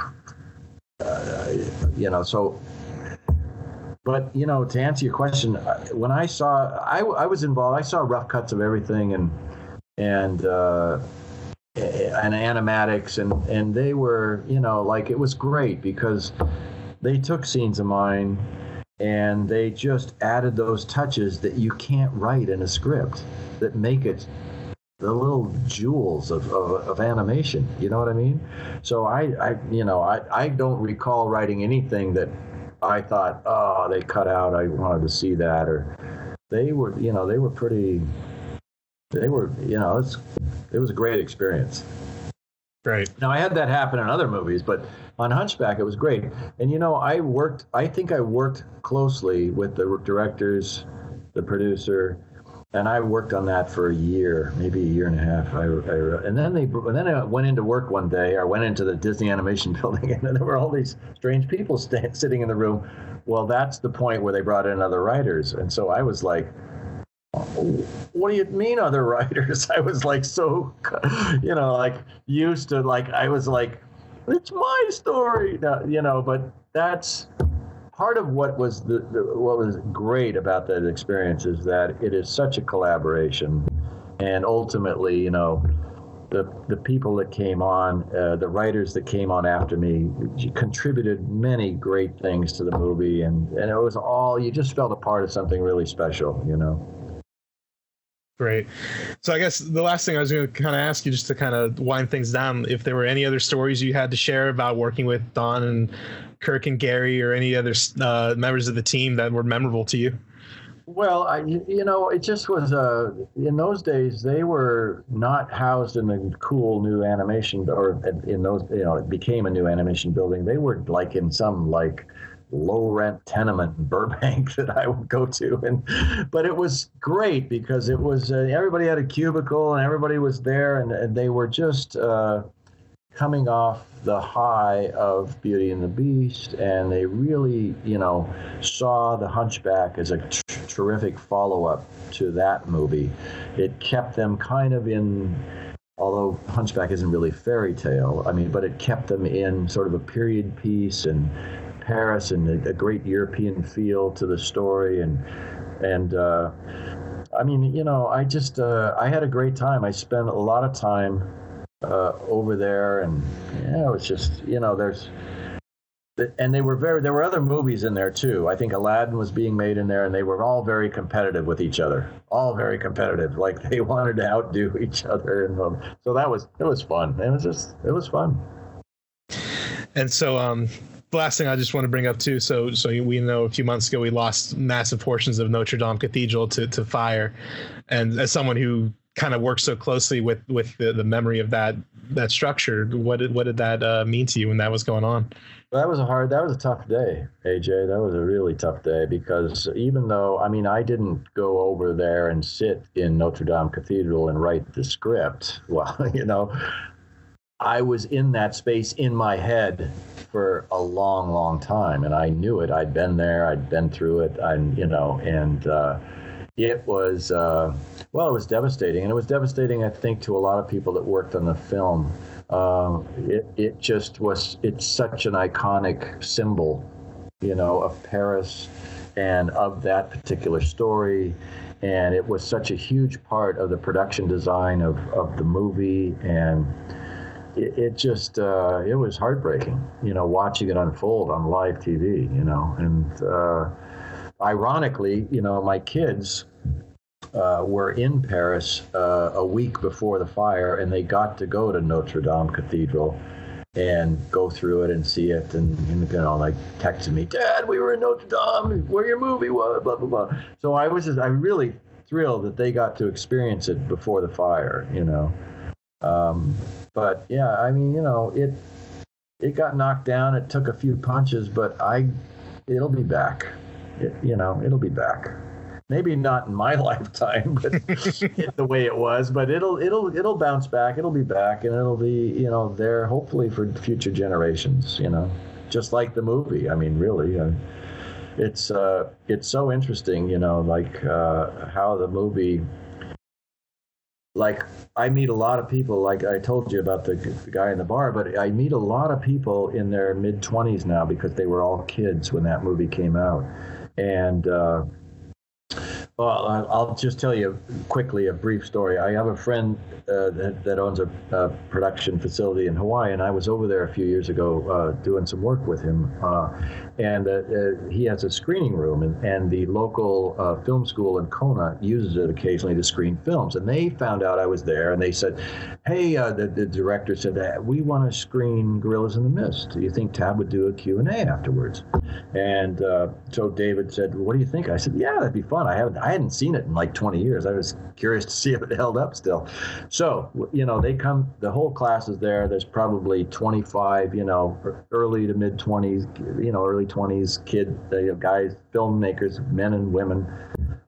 uh, you know, so. But you know, to answer your question, when I saw, I, I was involved. I saw rough cuts of everything and and uh, and animatics, and and they were, you know, like it was great because they took scenes of mine and they just added those touches that you can't write in a script that make it the little jewels of, of, of, animation. You know what i mean? So i, I you know I, I don't recall writing anything that i thought oh they cut out. I wanted to see that or they were you know they were pretty they were you know it's it was a great experience right now i had that happen in other movies but on Hunchback, it was great. And you know, I worked. I think I worked closely with the directors, the producer, and I worked on that for a year, maybe a year and a half. I, I, and then they, and then I went into work one day. I went into the Disney Animation [LAUGHS] Building, and there were all these strange people st- sitting in the room. Well, that's the point where they brought in other writers, and so I was like, what do you mean other [LAUGHS] writers i was like so you know like used to like i was like it's my story, you know. But that's part of what was the, the, what was great about that experience is that it is such a collaboration, and ultimately, you know, the the people that came on, uh, the writers that came on after me, contributed many great things to the movie, and and it was all you just felt a part of something really special, you know. Great. So I guess the last thing I was going to kind of ask you, just to kind of wind things down, if there were any other stories you had to share about working with Don and Kirk and Gary, or any other uh, members of the team that were memorable to you. Well, I, you know, it just was. Uh, in those days, they were not housed in a cool new animation, or in those, you know, it became a new animation building. They were like in some like low rent tenement in Burbank [LAUGHS] that I would go to, and but it was great because it was uh, everybody had a cubicle and everybody was there, and, and they were just uh, coming off the high of Beauty and the Beast, and they really, you know, saw The Hunchback as a terrific follow up to that movie. It kept them kind of in although Hunchback isn't really fairy tale, I mean, but it kept them in sort of a period piece and Paris and a, great European feel to the story. And and uh, I mean, you know, I just uh, I had a great time. I spent a lot of time uh, over there, and yeah, it was just you know, there's and they were very there were other movies in there too. I think aladdin was being made in there and they were all very competitive with each other. All very competitive. Like they [LAUGHS] wanted to outdo each other and so that was it was fun. It was just it was fun. And so, um, last thing I just want to bring up too. So, so we know a few months ago we lost massive portions of Notre Dame Cathedral to, to fire, and as someone who kind of works so closely with with the, the memory of that that structure, what did what did that uh, mean to you when that was going on? Well, that was a hard that was a tough day aj that was a really tough day because even though i mean i didn't go over there and sit in notre dame cathedral and write the script [LAUGHS] well you know i was in that space in my head for a long long time and i knew it. I'd been there i'd been through it and you know and uh, it was uh, well it was devastating and it was devastating i think to a lot of people that worked on the film. Uh, it, it just was it's such an iconic symbol you know of paris and of that particular story and it was such a huge part of the production design of, of the movie and it, it just uh, it was heartbreaking you know watching it unfold on live tv you know and uh, ironically you know my kids uh, were in Paris uh, a week before the fire, and they got to go to Notre Dame Cathedral and go through it and see it, and, and you know, like texting me, Dad, we were in Notre Dame, where your movie was, blah blah blah. So I was just, I really thrilled that they got to experience it before the fire, you know. Um, but yeah, I mean, you know, it it got knocked down. It took a few punches, but I, it'll be back. It, you know, it'll be back maybe not in my [LAUGHS] lifetime, but [LAUGHS] the way it was. But it'll it'll it'll bounce back. It'll be back, and it'll be you know there hopefully for future generations. You know, just like the movie. I mean, really. Uh, it's uh, it's so interesting, you know, like uh, how the movie. Like I meet a lot of people, like I told you about the, the guy in the bar, but I meet a lot of people in their mid twenties now because they were all kids when that movie came out, and uh, well, I'll just tell you quickly a brief story. I have a friend uh, that, that owns a, a production facility in Hawaii, and I was over there a few years ago uh, doing some work with him. Uh, and uh, uh, he has a screening room, and, and the local uh, film school in Kona uses it occasionally to screen films. And they found out I was there, and they said, "Hey," uh, the, the director said, "We want to screen Gorillas in the Mist. Do you think Tab would do a Q and A afterwards?" And uh, so David said, "What do you think?" I said, "Yeah, that'd be fun. I haven't I hadn't seen it in like 20 years. I was curious to see if it held up still." So you know, they come. The whole class is there. There's probably 25, you know, early to mid 20s, you know, early 20s kid guys, filmmakers, men and women.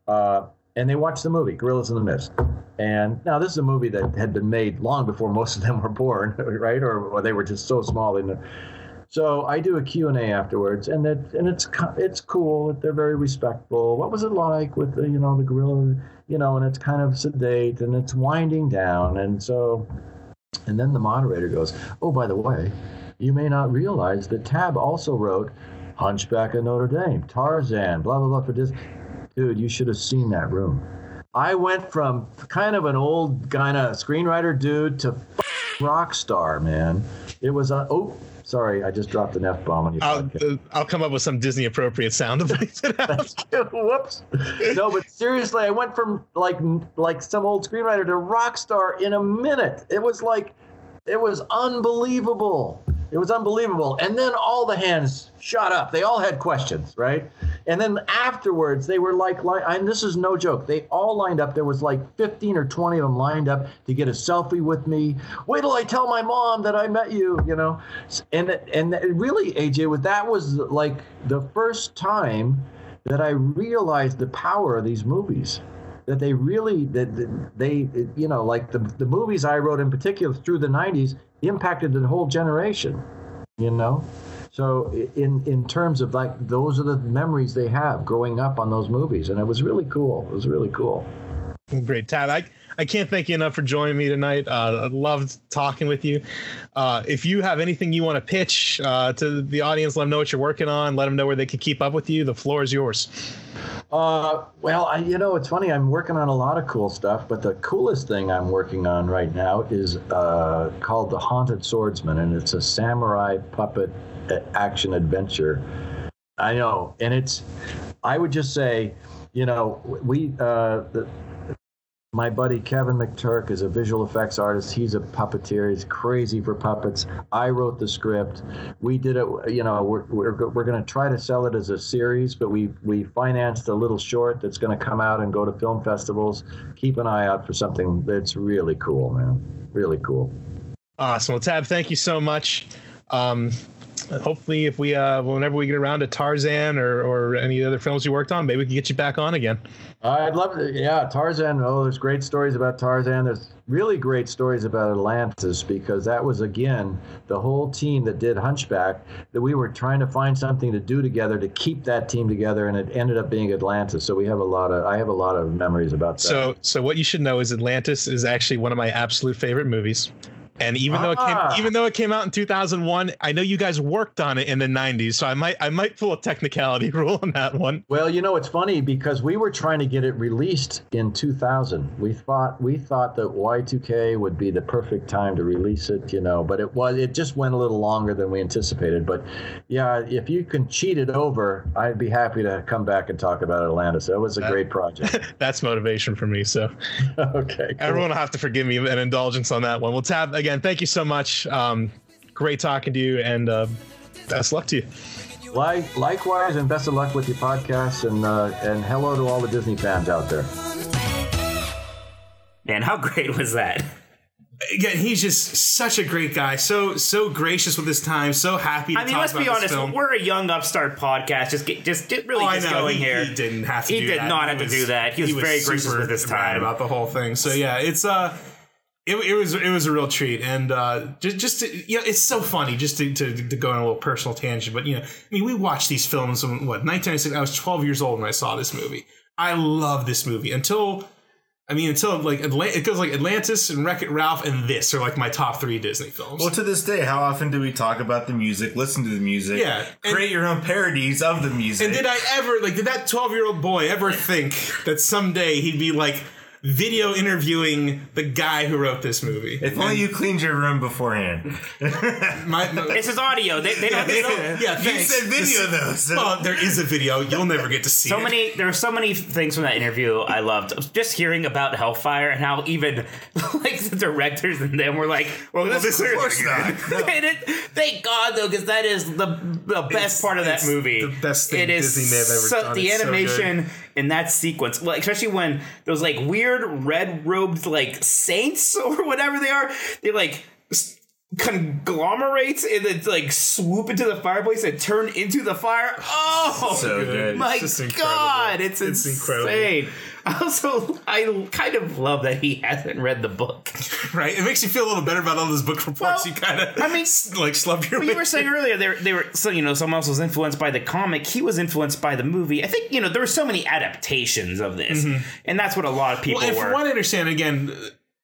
Uh, and they watched the movie Gorillas in the Mist. And now this is a movie that had been made long before most of them were born, [LAUGHS] right? Or, or they were just so small. So I do a Q&A afterwards, and it, and it's it's cool. They're very respectful. What was it like with the you know the gorilla, you know? And it's kind of sedate, and it's winding down, and so, and then the moderator goes, "Oh, by the way, you may not realize that Tab also wrote Hunchback of Notre Dame, Tarzan, blah blah blah for Disney." Dude, you should have seen that room. I went from kind of an old kind of screenwriter dude to rock star, man. It was a oh, sorry, I just dropped an f bomb on you. I'll uh, I'll come up with some Disney appropriate sound effects. [LAUGHS] Whoops. No, but seriously, I went from like like some old screenwriter to rock star in a minute. It was like it was unbelievable. It was unbelievable. And then all the hands shot up. They all had questions, right? And then afterwards, they were like, li- and this is no joke. They all lined up. There was like 15 or 20 of them lined up to get a selfie with me. Wait till I tell my mom that I met you, you know? And and really, AJ, that was like the first time that I realized the power of these movies that they really that they you know like the the movies I wrote in particular through the 90s impacted the whole generation you know? So in in terms of like those are the memories they have growing up on those movies and it was really cool. It was really cool. Great, Tab. I, I can't thank you enough for joining me tonight. Uh, I loved talking with you. Uh, if you have anything you want to pitch uh, to the audience, let them know what you're working on. Let them know where they can keep up with you. The floor is yours. Uh, well, I, you know, it's funny. I'm working on a lot of cool stuff, but the coolest thing I'm working on right now is uh, called The Haunted Swordsman, and it's a samurai puppet uh, action adventure. I know, and it's. I would just say, you know, we. Uh, the, my buddy Kevin McTurk is a visual effects artist. He's a puppeteer. He's crazy for puppets. I wrote the script. We did it. You know, we're we're, we're going to try to sell it as a series, but we we financed a little short that's going to come out and go to film festivals. Keep an eye out for something that's really cool, man. Really cool. Awesome. Well, Tab, thank you so much. Um, hopefully, if we, uh, whenever we get around to Tarzan or, or any other films you worked on, maybe we can get you back on again. I'd love to. Yeah, Tarzan. Oh, there's great stories about Tarzan. There's really great stories about Atlantis because that was again the whole team that did Hunchback. That we were trying to find something to do together to keep that team together, and it ended up being Atlantis. So we have a lot of. I have a lot of memories about that. So, so what you should know is Atlantis is actually one of my absolute favorite movies. And even though it Ah. came, even though it came out in 2001, I know you guys worked on it in the 90s, so I might, I might pull a technicality [LAUGHS] rule on that one. Well, you know, it's funny because we were trying to get it released in 2000. We thought we thought that Y2K would be the perfect time to release it, you know, but it was it just went a little longer than we anticipated. But yeah, if you can cheat it over, I'd be happy to come back and talk about Atlantis. it was a great project. [LAUGHS] That's motivation for me. So [LAUGHS] okay. cool. everyone will have to forgive me an indulgence on that one. Well, Tab, again, thank you so much. Um, great talking to you, and uh, best luck to you. Like, likewise, and best of luck with your podcast, and uh, and hello to all the Disney fans out there. Man, how great was that? Again, he's just such a great guy. So so gracious with his time. So happy. To I mean, talk let's about be honest. film. We're a young upstart podcast. Just get, just get really Oh, I just know. going he, here. he didn't have to. He do did that. not have to do that. He was very gracious super with his mad time. about the whole thing. So yeah, it's uh, it, it was it was a real treat, and uh, just just to, you know, it's so funny just to, to to go on a little personal tangent. But you know, I mean, we watched these films in what 1996. I was 12 years old when I saw this movie. I love this movie until. I mean, until like it goes like Atlantis and Wreck It Ralph and this are like my top three Disney films. Well, to this day, how often do we talk about the music, listen to the music, Yeah, and- create your own parodies of the music? And did I ever like did that 12 year old boy ever think that someday he'd be like video interviewing the guy who wrote this movie? if only you cleaned your room beforehand. [LAUGHS] My, my- This is audio. They, they don't. They don't yeah, You said video though. So Well, there is a video. You'll never get to see so it. many there are so many things from that interview I loved. Just hearing about Hellfire and how even [LAUGHS] like the directors and them were like, "Well, this is of course not. [LAUGHS] And it, thank God though, because that is the the best It's- part of that it's movie. the best thing It is Disney may have ever so, done. The It's so animation in that sequence, like especially when those like weird red robed like saints [LAUGHS] or whatever they are, they like. Conglomerates and then like swoop into the fireplace and turn into the fire. Oh, so good. my It's god, it's, It's incredible. insane. [LAUGHS] Also, I kind of love that he hasn't read the book. [LAUGHS] right? It makes you feel a little better about all those book reports Well, you kind of I mean, like slubbed your Well, you were saying earlier they were, they were so you know someone else was influenced by the comic. He was influenced by the movie. I think you know there were so many adaptations of this, mm-hmm. and that's what a lot of people Well, and were. I understand, again,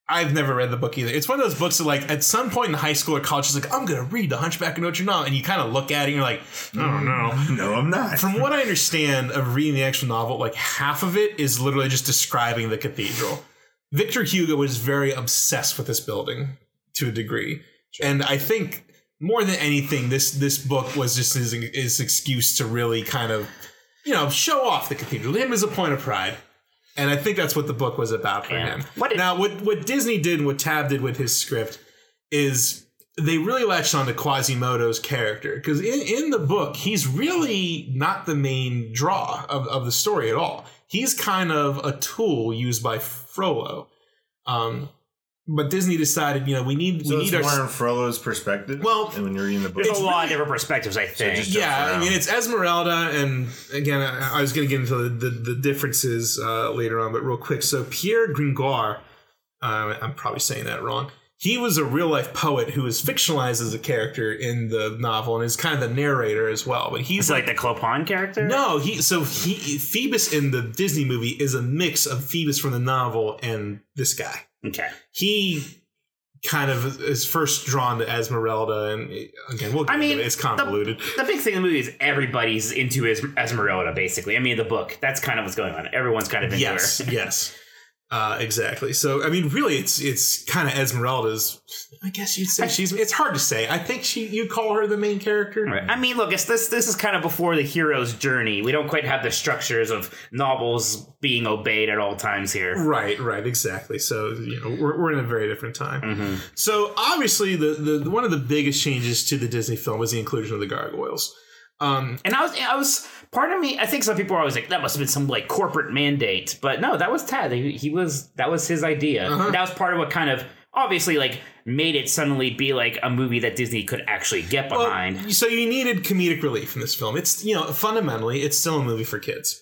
I've never read the book either. It's one of those books that, like, at some point in high school or college, it's like, I'm going to read The Hunchback of Notre Dame. And you kind of look at it and you're like, I don't know. [LAUGHS] no, I'm not. From what I understand of reading the actual novel, like, half of it is literally just describing the cathedral. Victor Hugo was very obsessed with this building to a degree. And I think more than anything, this this book was just his, his excuse to really kind of, you know, show off the cathedral. Him as a point of pride. And I think that's what the book was about for Yeah. him. What did- now, what what Disney did and what Tab did with his script is they really latched on to Quasimodo's character because in, in the book he's really not the main draw of, of the story at all. He's kind of a tool used by Frollo. Um, but Disney decided, you know, we need So we it's need more our in Frollo's perspective. Well, and when you're reading the book, There's a lot of different perspectives, I think. just- yeah, I mean it's Esmeralda, and again, I, I was going to get into the, the, the differences uh, later on, but real quick. So Pierre Gringoire, uh, I'm probably saying that wrong. He was a real life poet who was fictionalized as a character in the novel, and is kind of the narrator as well. But he's It's like the Clopin character? no, he so he Phoebus in the Disney movie is a mix of Phoebus from the novel and this guy. Okay. He kind of is first drawn to Esmeralda, and again, we'll get I mean, it. it's convoluted. The big thing in the movie is everybody's into Es- Esmeralda, basically. I mean, the book. That's kind of what's going on. Everyone's kind of into yes, her. [LAUGHS] yes, uh, exactly. So I mean, really, it's it's kind of Esmeralda's. I guess you'd say she's. It's hard to say. I think she. You call her the main character. Right. I mean, look, it's this this is kind of before the hero's journey. We don't quite have the structures of novels being obeyed at all times here. Right, right, exactly. So you know, we're, we're in a very different time. Mm-hmm. So obviously, the, the one of the biggest changes to the Disney film was the inclusion of the gargoyles. Um, And I was, I was, part of me, I think some people are always like, that must have been some like corporate mandate, but no, that was Tab. He, he was, that was his idea. Uh-huh. That was part of what kind of obviously like made it suddenly be like a movie that Disney could actually get well, behind. so you needed comedic relief in this film. It's you know fundamentally it's still a movie for kids.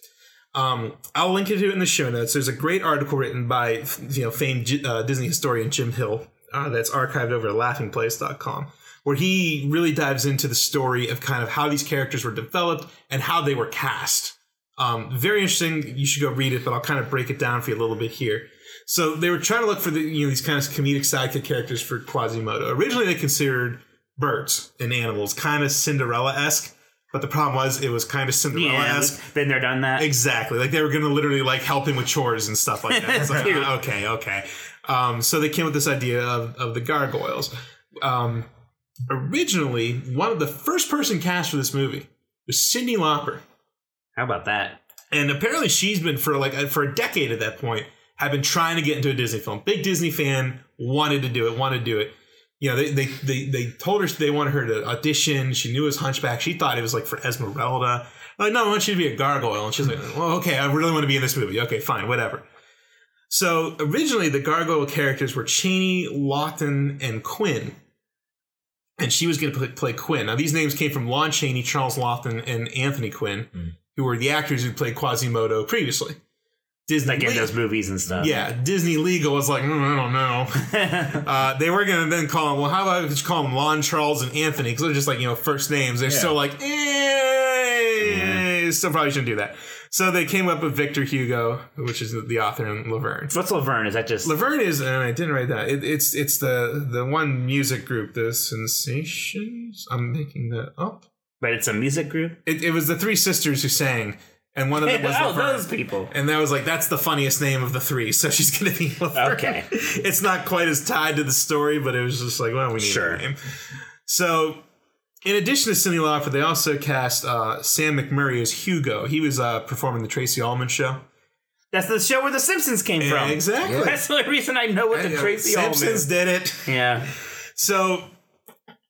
Um, I'll link it to it in the show notes. There's a great article written by you know famed uh, Disney historian Jim Hill uh, that's archived over at laughingplace.com where he really dives into the story of kind of how these characters were developed and how they were cast. Um, very interesting. You should go read it, but I'll kind of break it down for you a little bit here. So they were trying to look for the you know these kind of comedic sidekick characters for Quasimodo. Originally, they considered birds and animals, kind of Cinderella esque. But the problem was it was kind of Cinderella Yeah, esque. been there, done that. Exactly. Like they were going to literally like help him with chores and stuff like that. [LAUGHS] It's like, uh, okay, okay. Um, so they came with this idea of, of the gargoyles. Um, originally, one of the first person cast for this movie was Cyndi Lauper. How about that? And apparently she's been for like uh, for a decade at that point had been trying to get into a Disney film. Big Disney fan, wanted to do it, wanted to do it. You know, they they they, they told her they wanted her to audition. She knew it was Hunchback. She thought it was like for Esmeralda. Like, no, I want you to be a gargoyle. And she's like, well, okay, I really want to be in this movie. Okay, fine, whatever. So originally the gargoyle characters were Chaney, Laughton, and Quinn. And she was going to play, Quinn. Now these names came from Lon Chaney, Charles Laughton, and Anthony Quinn, who were the actors who played Quasimodo previously. Disney Like in those movies and stuff. yeah, Disney Legal was like, mm, I don't know. [LAUGHS] uh, they were gonna then call them. Well, how about just call them Lon, Charles, and Anthony? Because they're just like you know first names. They're still like, eh, still probably shouldn't do that. So they came up with Victor Hugo, which is the author, and Laverne. What's Laverne? Is that just Laverne is, and I didn't write that. It, it's it's the the one music group, the Sensations. I'm making that up. but it's a music group? It, it was the three sisters who sang, and one of them was [LAUGHS] oh, Laverne. those people. And that was like, that's the funniest name of the three. So she's going to be [LAUGHS] Laverne. Okay. it's not quite as tied to the story, but it was just like, well, we need Sure. a name. So, in addition to Cyndi Lauper, they also cast uh, Sam McMurray as Hugo. He was uh, performing the Tracey Ullman show. That's the show where the Simpsons came from. exactly. [LAUGHS] That's the only reason I know what the Yeah, Tracey Simpsons Ullman. did it. Yeah. So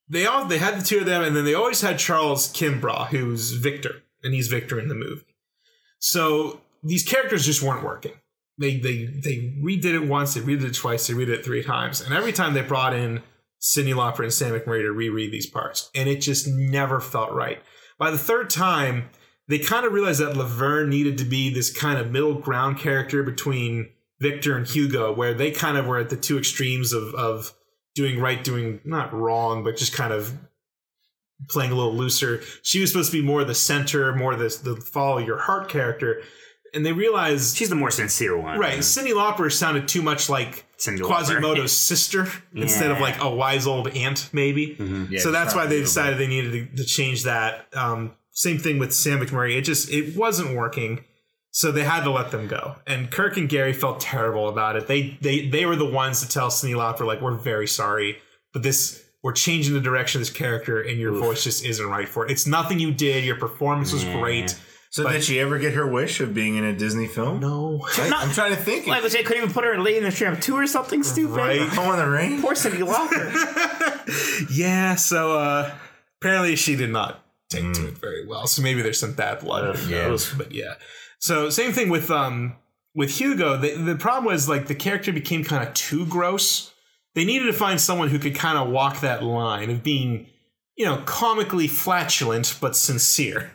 they all they had the two of them, and then they always had Charles Kimbrough, who's Victor, and he's Victor in the movie. So these characters just weren't working. They they they redid it once, they redid it twice, they redid it three times, and every time they brought in Cyndi Lauper and Sam McMurray to reread these parts, and it just never felt right. By the third time, they kind of realized that Laverne needed to be this kind of middle ground character between Victor and Hugo, where they kind of were at the two extremes of of doing right, doing not wrong, but just kind of playing a little looser. She was supposed to be more the center, more the the follow your heart character, and they realized She's the more sincere one. right. Cyndi Lauper sounded too much like Lauper. Quasimodo's [LAUGHS] sister instead of like a wise old aunt, maybe. Yeah, so that's why they decided they needed to, to change that. Um, same thing with Sam McMurray. It just it wasn't working. So they had to let them go. And Kirk and Gary felt terrible about it. They they they were the ones to tell Cyndi Lauper like we're very sorry, but this we're changing the direction of this character and your voice just isn't right for it. It's nothing you did. Your performance was great, So did she ever get her wish of being in a Disney film? No. I, am trying to think. Like, they couldn't even put her in Lady in the Tramp 2 or something stupid. Right. Home in the Rain? Poor Cyndi Lauper. [LAUGHS] Yeah, so uh apparently she did not take Hmm. to it very well. So maybe there's some bad blood. Who yeah. knows? But yeah. So same thing with um with Hugo. The the problem was like the character became kind of too gross. They needed to find someone who could kind of walk that line of being, you know, comically flatulent but sincere.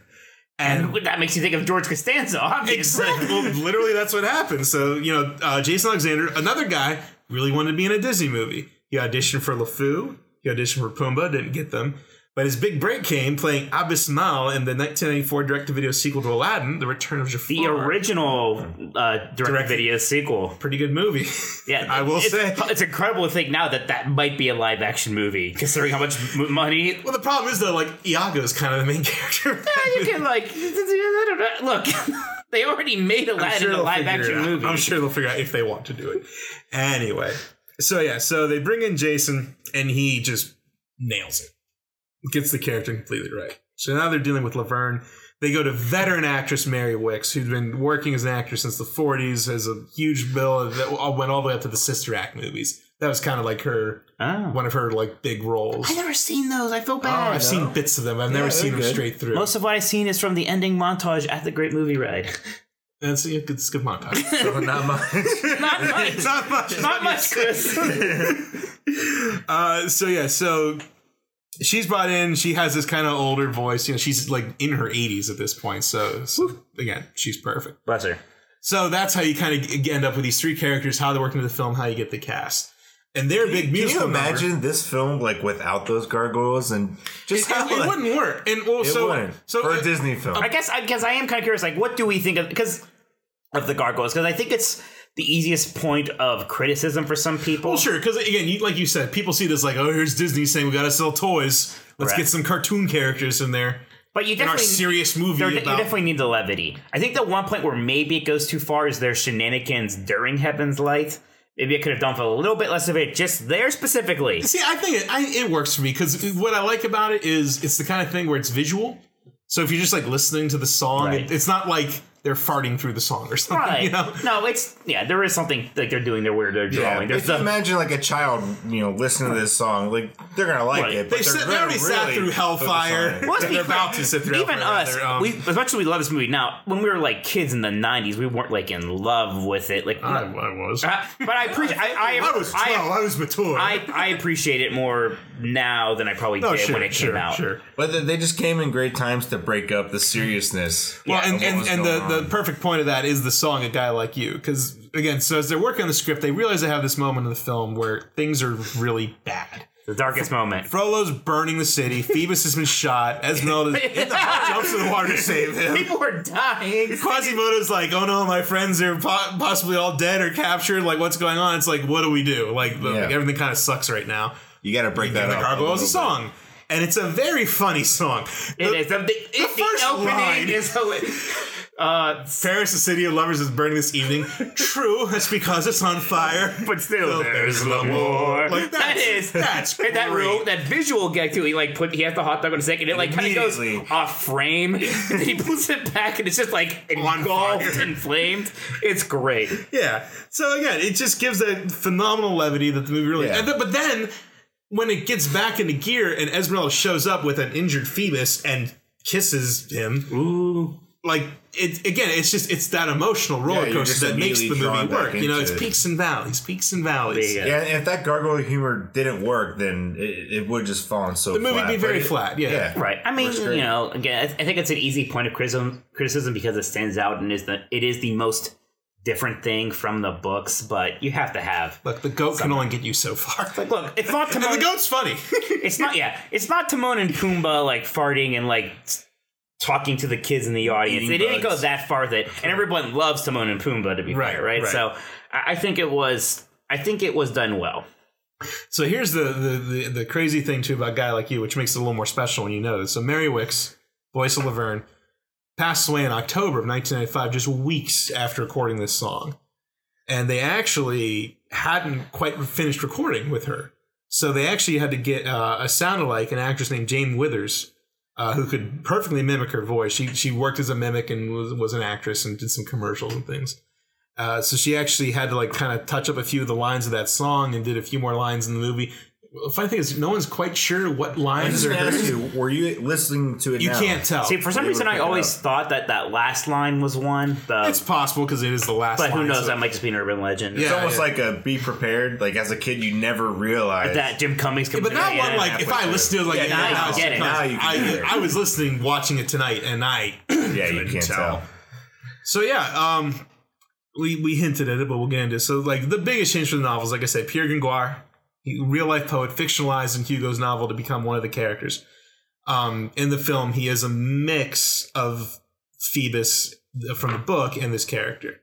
And that makes you think of George Costanza, obviously. Exactly. Well, [LAUGHS] literally, that's what happened. So, you know, uh, Jason Alexander, another guy, really wanted to be in a Disney movie. He auditioned for LeFou. He auditioned for Pumbaa, didn't get them. But his big break came playing Abis Mal in the 1994 direct-to-video sequel to Aladdin, The Return of Jafar. The original uh, direct-to-video sequel. Pretty good movie. [LAUGHS] Yeah, I will it's, say. it's incredible to think now that that might be a live action movie, considering how much m- money. [LAUGHS] Well, the problem is, though, like, Iago's kind of the main [LAUGHS] character. Yeah, You can like I don't know. look. They already made Aladdin sure a live action movie. I'm sure they'll figure out if they want to do it. Anyway, so yeah, so they bring in Jason, and he just nails it. Gets the character completely right. So now they're dealing with Laverne. They go to veteran actress Mary Wickes, who's been working as an actress since the 40s, has a huge bill that went all the way up to the Sister Act movies. That was kind of like her, Oh. one of her like big roles. I've never seen those. I feel Oh, bad. I've seen bits of them. I've never they're seen them straight through. Most of what I've seen is from the ending montage at the Great Movie Ride. That's a good, it's a good montage. [LAUGHS] So not much. [LAUGHS] Not much. Not much. Not much, Chris. [LAUGHS] Uh, so yeah, so she's brought in. She has this kind of older voice. You know, she's like in her 80s at this point. So, so again, she's perfect. Bless her. So that's how you kind of end up with these three characters, how they work into the film, how you get the cast, and their big Can you musical. number. imagine this film like without those gargoyles and just It, how it- it like, wouldn't work. And well, it so wouldn't so for uh, a Disney film. I guess I guess I am kind of curious. Like, what do we think of because of the gargoyles? Because I think it's the easiest point of criticism for some people. Well, sure, because again, you, like you said, people see this like, oh, here's Disney saying we got to sell toys. Let's Right. get some cartoon characters in there but you in our definitely serious movie there- you definitely need the levity. I think the one point where maybe it goes too far is their shenanigans during Heaven's Light. Maybe I could have done for a little bit less of it just there specifically. See, I think it, I, it works for me because what I like about it is it's the kind of thing where it's visual. So if you're just like listening to the song, Right. it, it's not like they're farting through the song or something. Right. You know? No, it's yeah. There is something like they're doing there weird they're drawing. There's if you the imagine like a child, you know, listening to this song, like they're gonna like Right. it. But They they're sit- they gonna already sat through Hellfire. focus on it. Well, let's They're clear, about to sit through Even Hellfire, us, rather, um, we as much as we love this movie now, when we were like kids in the '90s, we weren't like in love with it. Like, I, I was. Uh, but I appreciate. I, I, I was twelve. I, I, was mature. I, I appreciate it more now than I probably no, did sure, when it sure, came out. Sure. But they- they just came in great times to break up the seriousness. Well, of and, what and, was and the, going the on. perfect point of that is the song "A Guy Like You" because again, so as they're working on the script, they realize they have this moment in the film where things are really bad. The darkest moment. Frollo's burning the city. Phoebus has been shot. Esmeralda jumps in the water to save him. People are dying. Quasimodo's like, oh no, my friends are po- possibly all dead or captured. Like, what's going on? It's like, what do we do? Like, the, Yeah. like, everything kind of sucks right now. You got to break that And the up. gargoyle is a song, and it's a very funny song. It is. The, the, it- the first opening line- is so. Uh, Paris, the city of lovers, is burning this evening. True, that's because it's on fire. [LAUGHS] but still, Still, there's there's more. Like, that that's- that's and that great. real that visual gag too. He like put he has the hot dog on a second. It like kind of goes off frame, [LAUGHS] and then he puts it back, and it's just like On engulfed fire. and flamed. It's great. Yeah. So again, it just gives that phenomenal levity that the movie really. Yeah. And then, but then when it gets back into gear and Esmeralda shows up with an injured Phoebus and kisses him, Ooh. like it again, it's just it's that emotional roller you're coaster that makes the movie work. You know, it's it. peaks and valleys, peaks and valleys. Yeah. Yeah, and if that gargoyle humor didn't work, then it, it would just fallen so. The movie would flat. be very But flat. Yeah. Right. I mean, you know, again, I, I think it's an easy point of criticism, criticism because it stands out and is the it is the most different thing from the books. But you have to have. Look, the goat can only get you so far. Like, look, it's not [LAUGHS] Timon. and the goat's funny. [LAUGHS] It's not. Yeah, it's not Timon and Pumbaa like farting and like talking to the kids in the audience. Eating They didn't go that far. That and everyone loves Timon and Pumbaa to be Right, fair, right? right. So I, think it was. I think it was done well. So here's the, the the the crazy thing too about a guy like you, which makes it a little more special when you know this. So Mary Wickes, voice of Laverne, passed away in October of 1995, just weeks after recording this song, and they actually hadn't quite finished recording with her. So they actually had to get uh, a sound alike, an actress named Jane Withers, uh, who could perfectly mimic her voice. She she worked as a mimic and was, was an actress and did some commercials and things. Uh, so she actually had to like kind of touch up a few of the lines of that song and did a few more lines in the movie. The funny thing is, no one's quite sure what lines are asked hers. you, were you listening to it You now? can't tell. See, for some They reason, would I pick it always up. thought that that last line was one. The, it's possible because it is the last. but who line, knows? so- That might just be an urban legend. It's almost yeah. like a be prepared. Like as a kid, you never realized That Jim Cummings comes But in that at one, like, end. if I listened to it, like, Yeah, yeah, now you now get it. Now you can get I, it. I was listening, watching it tonight, and I [CLEARS THROAT] Yeah, you couldn't can't tell. So yeah, um, we we hinted at it, but we'll get into it. So like the biggest change for the novels, like I said, Pierre Gringoire, he, real life poet, fictionalized in Hugo's novel to become one of the characters. Um, in the film, he is a mix of Phoebus from the book and this character.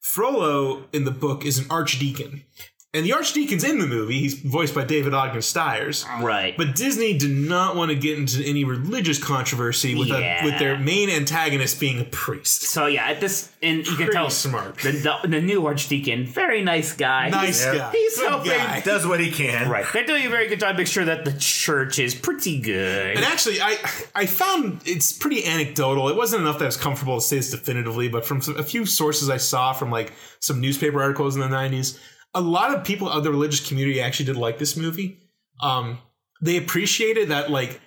Frollo in the book is an archdeacon. And the archdeacon's in the movie. He's voiced by David Ogden Stiers. right. But Disney did not want to get into any religious controversy with Yeah. a, with their main antagonist being a priest. so yeah, at this, and you can tell smart. The, the the new archdeacon, very nice guy. Nice Yeah. guy. He's Good helping- guy. Does what he can. Right. They're doing a very good job. Make sure that the church is pretty good. And actually, I I found it's pretty anecdotal. It wasn't enough that I was comfortable to say this definitively, but from some, a few sources I saw from like some newspaper articles in the '90s, a lot of people of the religious community actually did like this movie. Um, they appreciated that like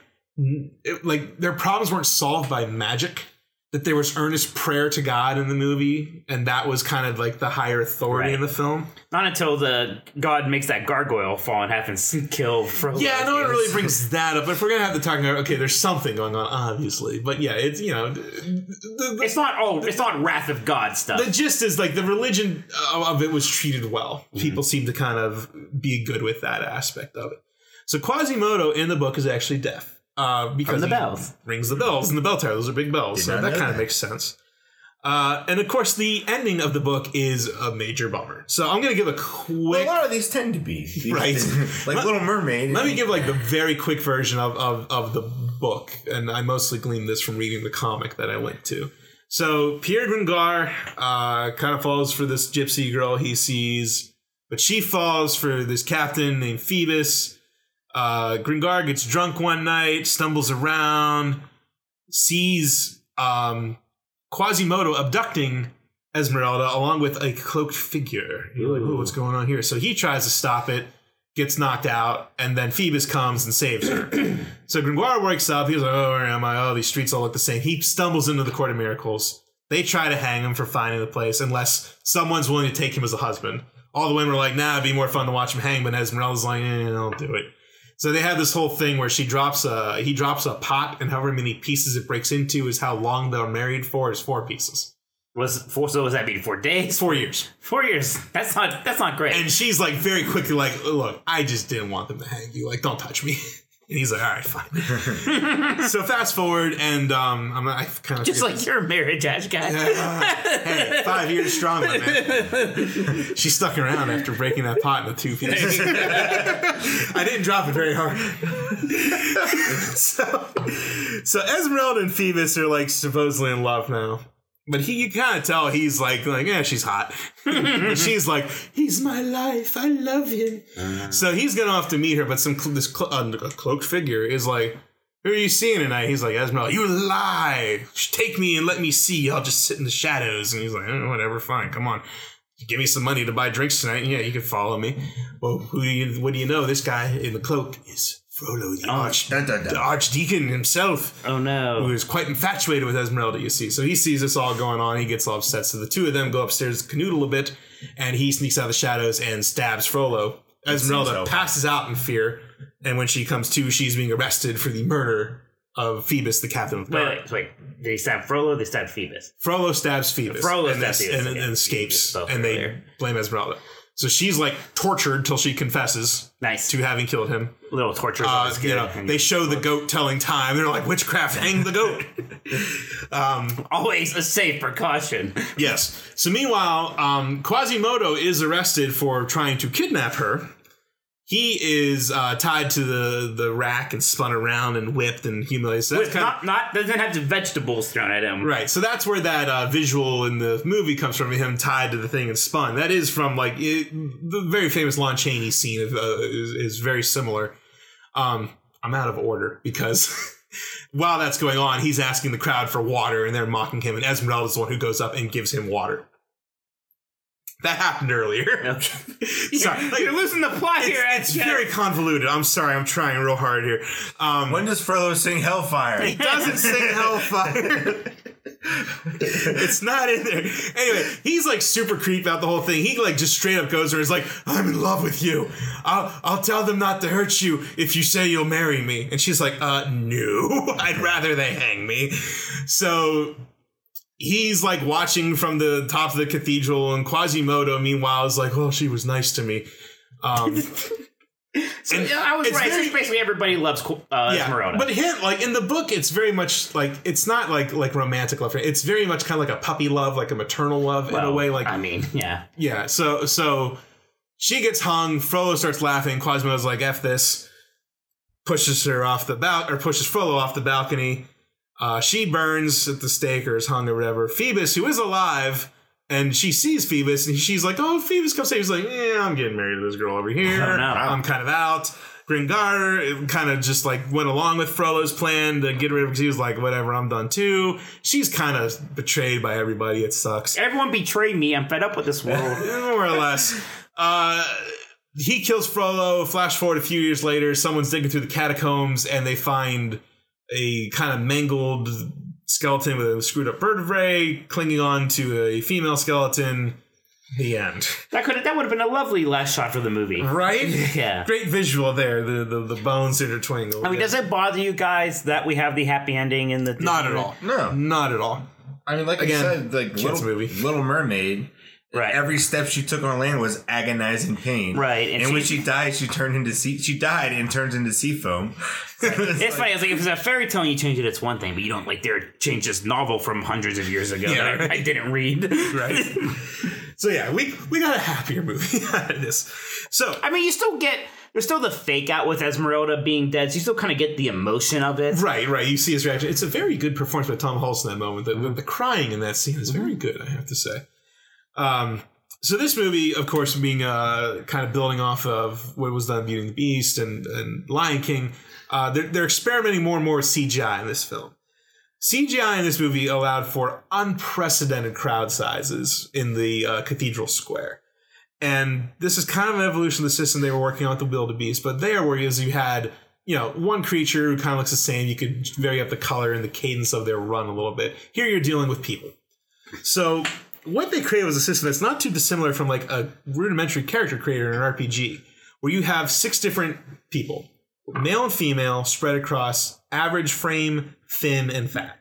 it- like their problems weren't solved by magic. That there was earnest prayer to God in the movie, and that was kind of like the higher authority Right. in the film. Not until the god makes that gargoyle fall in half and kill Frollo. Yeah, no one really brings that up. But if we're gonna have to talk about, okay, there's something going on, obviously. But yeah, it's you know, the, the, It's not oh, it's not Wrath of God stuff. the gist is like the religion of it was treated well. Mm-hmm. People seem to kind of be good with that aspect of it. So Quasimodo in the book is actually deaf uh, because From the bells. rings the bells and the bell tower. Those are big bells, Did so not that know kind of that. makes sense. Uh, and of course, the ending of the book is a major bummer. So I'm gonna give a Well, quick. a lot of these tend to be [LAUGHS] These- Right. [LAUGHS] like Let- Little Mermaid. Let me give like the very quick version of, of, of the book, and I mostly gleaned this from reading the comic that I linked to. So Pierre Gringoire uh, kind of falls for this gypsy girl he sees, but she falls for this captain named Phoebus. Uh, Gringoire gets drunk one night, stumbles around, sees um, Quasimodo abducting Esmeralda along with a cloaked figure. You're like, "Ooh, what's going on here? So he tries to stop it, gets knocked out, and then Phoebus comes and saves her. [CLEARS THROAT] so Gringoire wakes up. He's like, oh, where am I? Oh, these streets all look the same. He stumbles into the Court of Miracles. They try to hang him for finding the place unless someone's willing to take him as a husband. All the women are like, nah, it'd be more fun to watch him hang, but Esmeralda's like, eh, don't do it. So they have this whole thing where she drops a he drops a pot, and however many pieces it breaks into is how long they're married for. Is four pieces, was four so was that mean four days? four years. Four years. That's not that's not great. And she's like very quickly like, look, I just didn't want them to hang you. Like, don't touch me. [LAUGHS] And he's like, all right, fine. [LAUGHS] so fast forward, and um, I'm I kind of Just like your marriage, Ash guy. hey, five years strong, my man. [LAUGHS] she stuck around after breaking that pot into two pieces. [LAUGHS] I didn't drop it very hard. so, so Esmeralda and Phoebus are like supposedly in love now. But he, you kind of tell he's like, like, yeah, she's hot. [LAUGHS] she's like, he's my life. I love him. So he's gonna have to meet her. But some this cl- uh, cloaked figure is like, who are you seeing tonight? He's like, Esmeralda, you lie. Take me and let me see. I'll just sit in the shadows. And he's like, "Eh, whatever, fine, come on. Give me some money to buy drinks tonight. Yeah, you can follow me. Well, who do you? What do you know? This guy in the cloak is Frollo, the, arch, dun, dun, dun. the archdeacon himself Oh no. is quite infatuated with Esmeralda, you see. So he sees this all going on. He gets all upset. So the two of them go upstairs, canoodle a bit, and he sneaks out of the shadows and stabs Frollo. Esmeralda so. passes out in fear, and when she comes to, she's being arrested for the murder of Phoebus, the captain of the Wait, guard. wait, wait. Did he stab Frollo? They stab Phoebus. Frollo stabs Phoebus. Frollo and, stabs Phoebus, and, yeah. and escapes, and they blame Esmeralda. So she's like tortured till she confesses Nice. to having killed him. little torture. Uh, you know, they show the goat telling time. They're like, witchcraft, hang the goat. [LAUGHS] um, always a safe precaution. yes. So meanwhile, um, Quasimodo is arrested for trying to kidnap her. He is uh, tied to the, the rack and spun around and whipped and humiliated. So that's With kind not not doesn't have the vegetables thrown at him. Right, so that's where that uh, visual in the movie comes from, him tied to the thing and spun. That is from like it, the very famous Lon Chaney scene of, uh, is, is very similar. Um, I'm out of order because [LAUGHS] while that's going on, he's asking the crowd for water, and they're mocking him. And Esmeralda is the one who goes up and gives him water. That happened earlier. [LAUGHS] [LAUGHS] Sorry, like, You're losing the plot here. it's, it's very convoluted. I'm sorry. I'm trying real hard here. Um, When does Frollo sing Hellfire? He doesn't sing [LAUGHS] Hellfire. it's not in there. Anyway, he's like super creeped out the whole thing. He like just straight up goes there. He's like, "I'm in love with you. I'll I'll tell them not to hurt you if you say you'll marry me." And she's like, "Uh, no. I'd rather they hang me." So he's like watching from the top of the cathedral, and Quasimodo, meanwhile, is like, "Oh, she was nice to me." Um, [LAUGHS] and Yeah, I was right. very- so basically, everybody loves uh, Esmeralda. but him, like in the book, it's very much like it's not like like romantic love. It's very much kind of like a puppy love, like a maternal love in a way. Like I mean, yeah. yeah. So so she gets hung. Frollo starts laughing. Quasimodo's like "f this," pushes her off the bal or pushes Frollo off the balcony. Uh, she burns at the stake or is hung or whatever. Phoebus, who is alive. And she sees Phoebus, and she's like, "Oh, Phoebus, come save." He's like, "Yeah, I'm getting married to this girl over here. [LAUGHS] Oh, no. I'm kind of out." Gringoire kind of just like went along with Frollo's plan to get rid of because he was like, "Whatever, I'm done too." She's kind of betrayed by everybody. It sucks, Everyone betrayed me. I'm fed up with this [LAUGHS] world. more or less. Uh, he kills Frollo. Flash forward a few years later, someone's digging through the catacombs and they find a kind of mangled skeleton with a screwed up vertebrae clinging on to a female skeleton. The end. [LAUGHS] that could that would have been a lovely last shot for the movie. Right? [LAUGHS] Yeah. Great visual there. The the, the bones intertwining. I mean, does it bother you guys that we have the happy ending in the Not at all. No. Not at all. I mean, like Again, I said, like kids little, movie. Little Mermaid. Right. Every step she took on land was agonizing pain. Right, and And, when she- she died, she turned into sea. She died and turns into sea foam. [LAUGHS] It's funny. It's like if it's a fairy tale and you change it, it's one thing, but you don't like there change this novel from hundreds of years ago Yeah, that I, I didn't read. [LAUGHS] Right. so yeah, we we got a happier movie [LAUGHS] out of this. So I mean, you still get there's still the fake out with Esmeralda being dead, so you still kind of get the emotion of it. Right, right. You see his reaction. It's a very good performance by Tom Hulce in that moment. The, the, the crying in that scene is very good, I have to say. Um, so this movie, of course, being uh, kind of building off of what was done Beauty and the Beast and, and Lion King, uh, they're, they're experimenting more and more with CGI in this film. CGI in this movie allowed for unprecedented crowd sizes in the uh, cathedral square. And this is kind of an evolution of the system they were working on with the Wildebeest, but there, whereas you had, you know, one creature who kind of looks the same, you could vary up the color and the cadence of their run a little bit. Here you're dealing with people. So what they created was a system that's not too dissimilar from like a rudimentary character creator in an RPG, where you have six different people, male and female, spread across average frame, thin, and fat.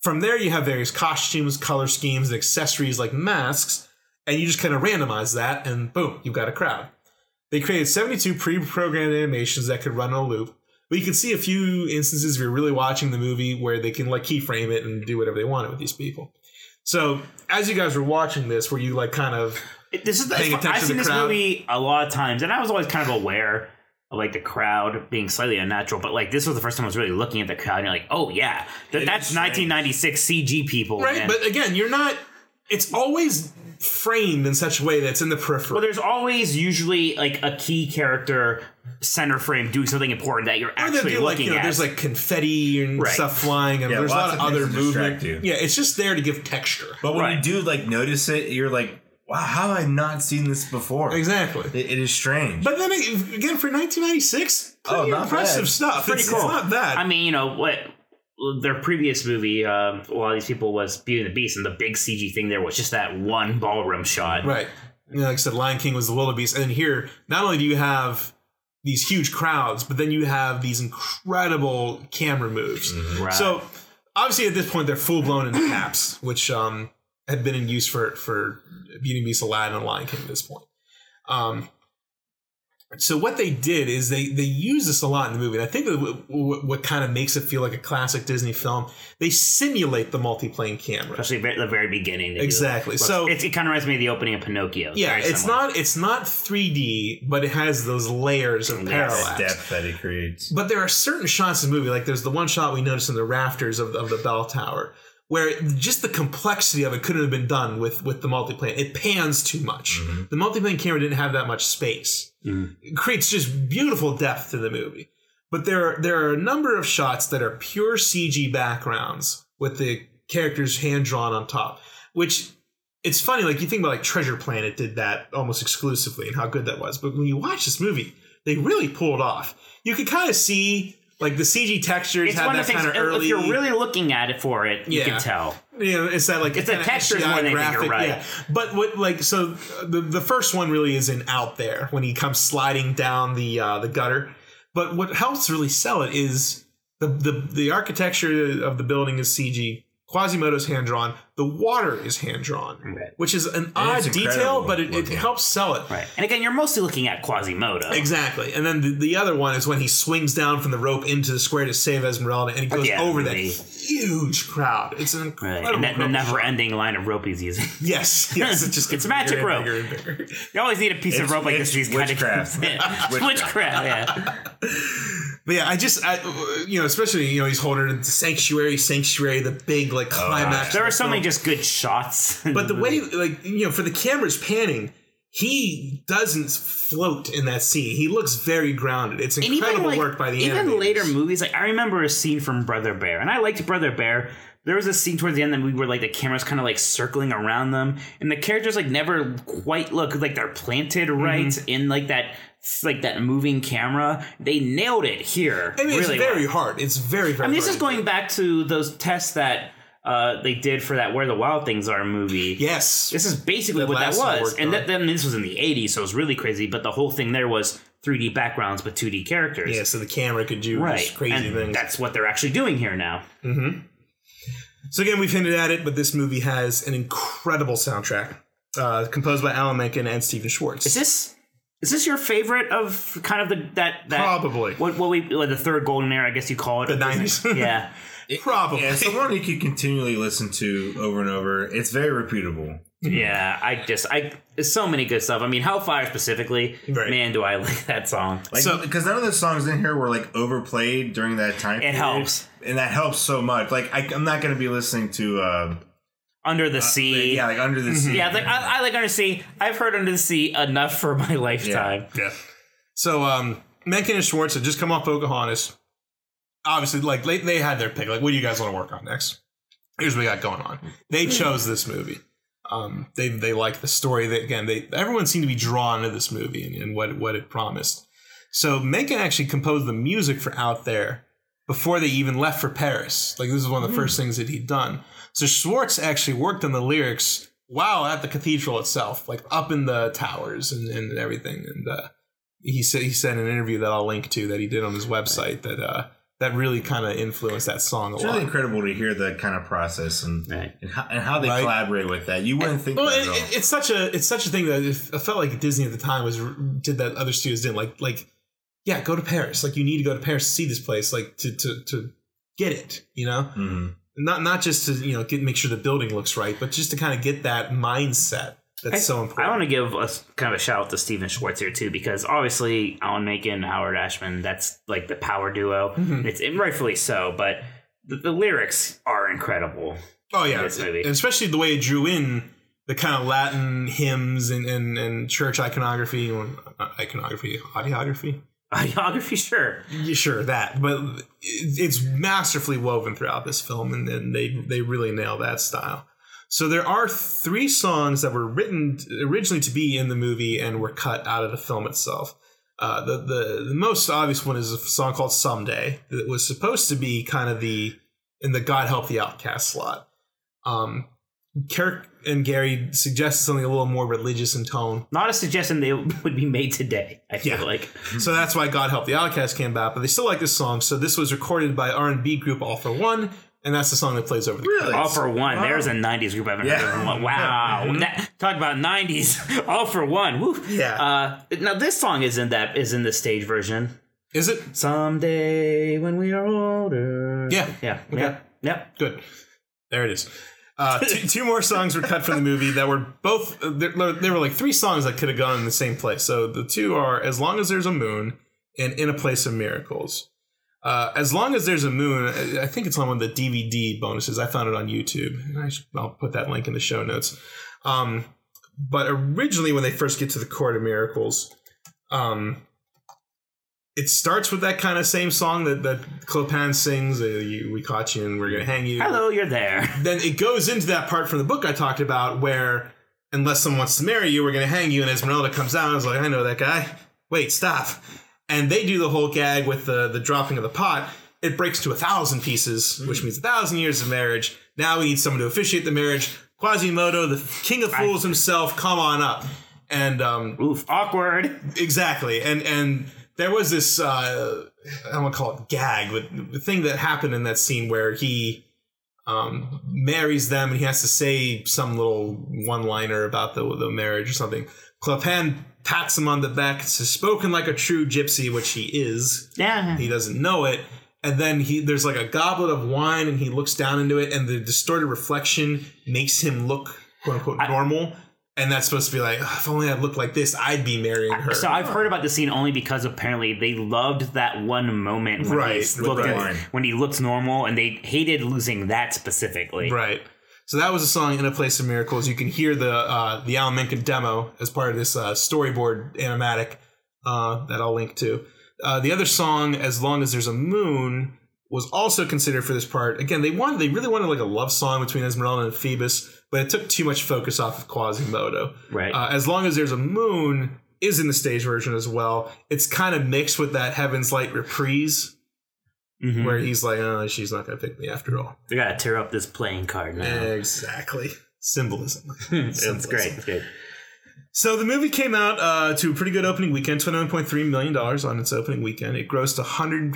From there, you have various costumes, color schemes, and accessories like masks, and you just kind of randomize that, and boom, you've got a crowd. They created 72 pre programmed animations that could run on a loop. But you can see a few instances if you're really watching the movie where they can like keyframe it and do whatever they wanted with these people. So as you guys were watching this, were you like kind of This is the, Paying attention I've to seen the this crowd. movie a lot of times, and I was always kind of aware of like the crowd being slightly unnatural. But like this was the first time I was really looking at the crowd, and you're like, oh yeah, Th- that's 1996 CG people, right? man. But again, you're not. It's always framed in such a way that's in the periphery. Well, there's always usually like a key character center frame doing something important that you're Or actually do, like, looking you know, at. there's like confetti and Right. stuff flying, and Yeah, there's a lot of of other movement. you. Yeah, it's just there to give texture. But when Right. you do like notice it, you're like, wow, how have I not seen this before? Exactly. It, it is strange. But then again, for 1996, pretty Oh, impressive bad. stuff. pretty it's, cool. it's not bad. I mean, you know what? Their previous movie, um, a lot of these people was Beauty and the Beast, and the big CG thing there was just that one ballroom shot. Right. You know, like I said, Lion King was the wildebeest, and then here, not only do you have these huge crowds, but then you have these incredible camera moves. Right. So obviously, at this point, they're full blown into CAPS, which um, had been in use for for Beauty and the Beast, Aladdin, and Lion King at this point. Um, so what they did is they they use this a lot in the movie. And I think that what, what, what kind of makes it feel like a classic Disney film, they simulate the multiplane camera. especially at the very beginning. Exactly. that. So- it's, it kind of reminds me of the opening of Pinocchio. Yeah, it's similar. not it's not 3D, but it has those layers of Yes. parallax. depth that it creates. But there are certain shots in the movie, like there's the one shot we noticed in the rafters of, of the bell tower, where just the complexity of it couldn't have been done with with the multiplane. It pans too much. Mm-hmm. The multiplane camera didn't have that much space. Mm-hmm. It creates just beautiful depth to the movie. But there are, there are a number of shots that are pure CG backgrounds with the characters hand drawn on top, which it's funny. Like you think about like Treasure Planet did that almost exclusively and how good that was. But when you watch this movie, they really pulled off. You could kind of see like the CG textures It's had that of things. kind of early. If you're really looking at it for it, you Yeah. can tell. know, it's that like It's the kinda textures more than you're right. Yeah. But what like so the the first one really is in out there when he comes sliding down the uh, the gutter. But what helps really sell it is the the the architecture of the building is CG. Quasimodo's hand drawn. The water is hand drawn, Right. which is an odd detail, but it, it helps sell it. Right. And again, you're mostly looking at Quasimodo. Exactly. And then the, the other one is when he swings down from the rope into the square to save Esmeralda and he goes Yeah, over that huge crowd. It's an Right. incredible And that, never-ending line of rope he's using. [LAUGHS] Yes, yes, it just [LAUGHS] It's magic rope. bigger and bigger. You always need a piece of rope like this. These kind witchcraft. [LAUGHS] of witchcraft. witchcraft. Yeah. But yeah, I just, I, you know, especially you know, he's holding it, the sanctuary, sanctuary, the big like oh, climax. There are so many. Just good shots. [LAUGHS] But the way, like, you know, for the camera's panning, he doesn't float in that scene. He looks very grounded. It's incredible like work by the end. even animators. later movies, like I remember a scene from Brother Bear, and I liked Brother Bear. There was a scene towards the end that we were like the camera's kind of like circling around them, and the characters like never quite look like they're planted Mm-hmm. right in like that like that moving camera. They nailed it here. I mean, really it's very well. hard. It's very, very. I mean, this is going back to those tests that uh, they did for that Where the Wild Things Are movie. Yes, This is basically That what that was. And that, then this was in the 80s, so it was really crazy. But the whole thing there was 3D backgrounds but 2D characters. yeah. So the camera could do Right. crazy and things. that's what they're actually doing here now. So again, we've hinted at it, but this movie has an incredible soundtrack, uh, composed by Alan Menken and Stephen Schwartz. Is this is this your favorite of kind of the that, that Probably. what what we like the third golden era, I guess you call it. The nineties. [LAUGHS] Disney? 90s. yeah. Probably. Yeah, it's the one you could continually listen to over and over. It's very repeatable. Yeah, I just I there's so many good stuff. I mean, Hellfire specifically, Right. man, do I [LAUGHS] like that song. Like, So- because none of the songs in here were like overplayed during that time. It period, helps. and that helps so much. Like, I, I'm not going to be listening to, uh, Under the Sea. yeah, like Under the Sea. Yeah, like I, I like Under the Sea. I've heard Under the Sea enough for my [LAUGHS] lifetime. Yeah. So um Menken and Schwartz had just come off Pocahontas. Obviously, like they, they had their pick. Like, what do you guys want to work on next? Here's what we got going on. They chose this movie. Um, they they like the story. That again, they everyone seemed to be drawn to this movie and, and what what it promised. So Menken actually composed the music for Out There before they even left for Paris. Like this is one of the first things that he'd done. So Schwartz actually worked on the lyrics while at the cathedral itself, like up in the towers and, and everything. And uh, he said he said in an interview that I'll link to that he did on his website that uh, that really kind of influenced that song a It's lot. really incredible to hear that kind of process and Right. and, how, and how they Right. collaborate with that. You wouldn't think Well, that it, at all. it- it's such a it's such a thing that it, I felt like Disney at the time was did that other studios didn't like like yeah go to Paris like you need to go to Paris to see this place like to to to get it you know Mhm. not not just to you know get make sure the building looks right but just to kind of get that mindset that's so important. I want to give a kind of a shout out to Stephen Schwartz here too, because obviously Alan Menken, Howard Ashman, that's like the power duo. Mm-hmm. It's and rightfully so, but the, the lyrics are incredible. oh yeah, this movie. and especially the way it drew in the kind of Latin hymns and and, and church iconography, or not iconography, audiography. Biography, sure. Yeah, sure that, but it's masterfully woven throughout this film, and, and they they really nail that style. So there are three songs that were written originally to be in the movie and were cut out of the film itself. Uh, the, the the most obvious one is a song called "Someday" that was supposed to be kind of the in the "God Help the Outcast" slot. Um, Kirk and Gary suggested something a little more religious in tone, Not a suggestion they [LAUGHS] would be made today. I feel Yeah. like [LAUGHS] so that's why God Help the Outcast came back. But they still like this song, so this was recorded by R and B group All for One, and that's the song that plays over the Really? All for One. There's a '90s group I haven't Yeah. heard of. Wow, [LAUGHS] that, talk about '90s. [LAUGHS] All for One. Woo. Yeah. Uh, now this song is in that is in the stage version. Is it Someday when we are older. Yeah. Yeah. Okay. Yep. Yep. good? There it is. Uh, [LAUGHS] two, two more songs were cut from the movie that were both. uh, There, there were like three songs that could have gone in the same place. So the two are "As Long as There's a Moon" and "In a Place of Miracles." Uh, as long as there's a moon, I- think it's on one of the DVD bonuses. I found it on YouTube. And I should, I'll put that link in the show notes. Um, but originally, when they first get to the Court of Miracles, um, it starts with that kind of same song that that Clopin sings. Uh, you, we caught you, and we're gonna hang you. Hello, you're there. Then it goes into that part from the book I talked about where, unless someone wants to marry you, we're gonna hang you. And Esmeralda comes out. and I was like, I know that guy. Wait, stop. And they do the whole gag with the the dropping of the pot. It breaks to a thousand pieces, which means a thousand years of marriage. Now we need someone to officiate the marriage. Quasimodo, the king of fools himself, come on up. And um, Oof, awkward. exactly and and there was this uh i don't want to call it gag but the thing that happened in that scene where he um marries them and he has to say some little one liner about the the marriage or something Clopin pats him on the back says spoken like a true gypsy which he is Yeah. he doesn't know it and then he there's like a goblet of wine and he looks down into it and the distorted reflection makes him look quote unquote normal and that's supposed to be like if only i looked like this i'd be marrying her So I've heard about the scene only because apparently they loved that one moment when Right, he looked wine. when he looked normal, and they hated losing that specifically. Right. So that was a song "In a Place of Miracles." You can hear the uh, the Alan Menken demo as part of this uh, storyboard animatic uh, that I'll link to. Uh, the other song, "As Long as There's a Moon," was also considered for this part. Again, they wanted they really wanted like a love song between Esmeralda and Phoebus, but it took too much focus off of Quasimodo. Right. Uh, as long as there's a moon is in the stage version as well. It's kind of mixed with that Heaven's Light reprise Mhm. where he's like, "Oh, she's not gonna pick me after all." We gotta tear up this playing card now. Exactly. Symbolism. [LAUGHS] It's great. It's great. So the movie came out uh, to a pretty good opening weekend, twenty one point three million dollars on its opening weekend. It grossed hundred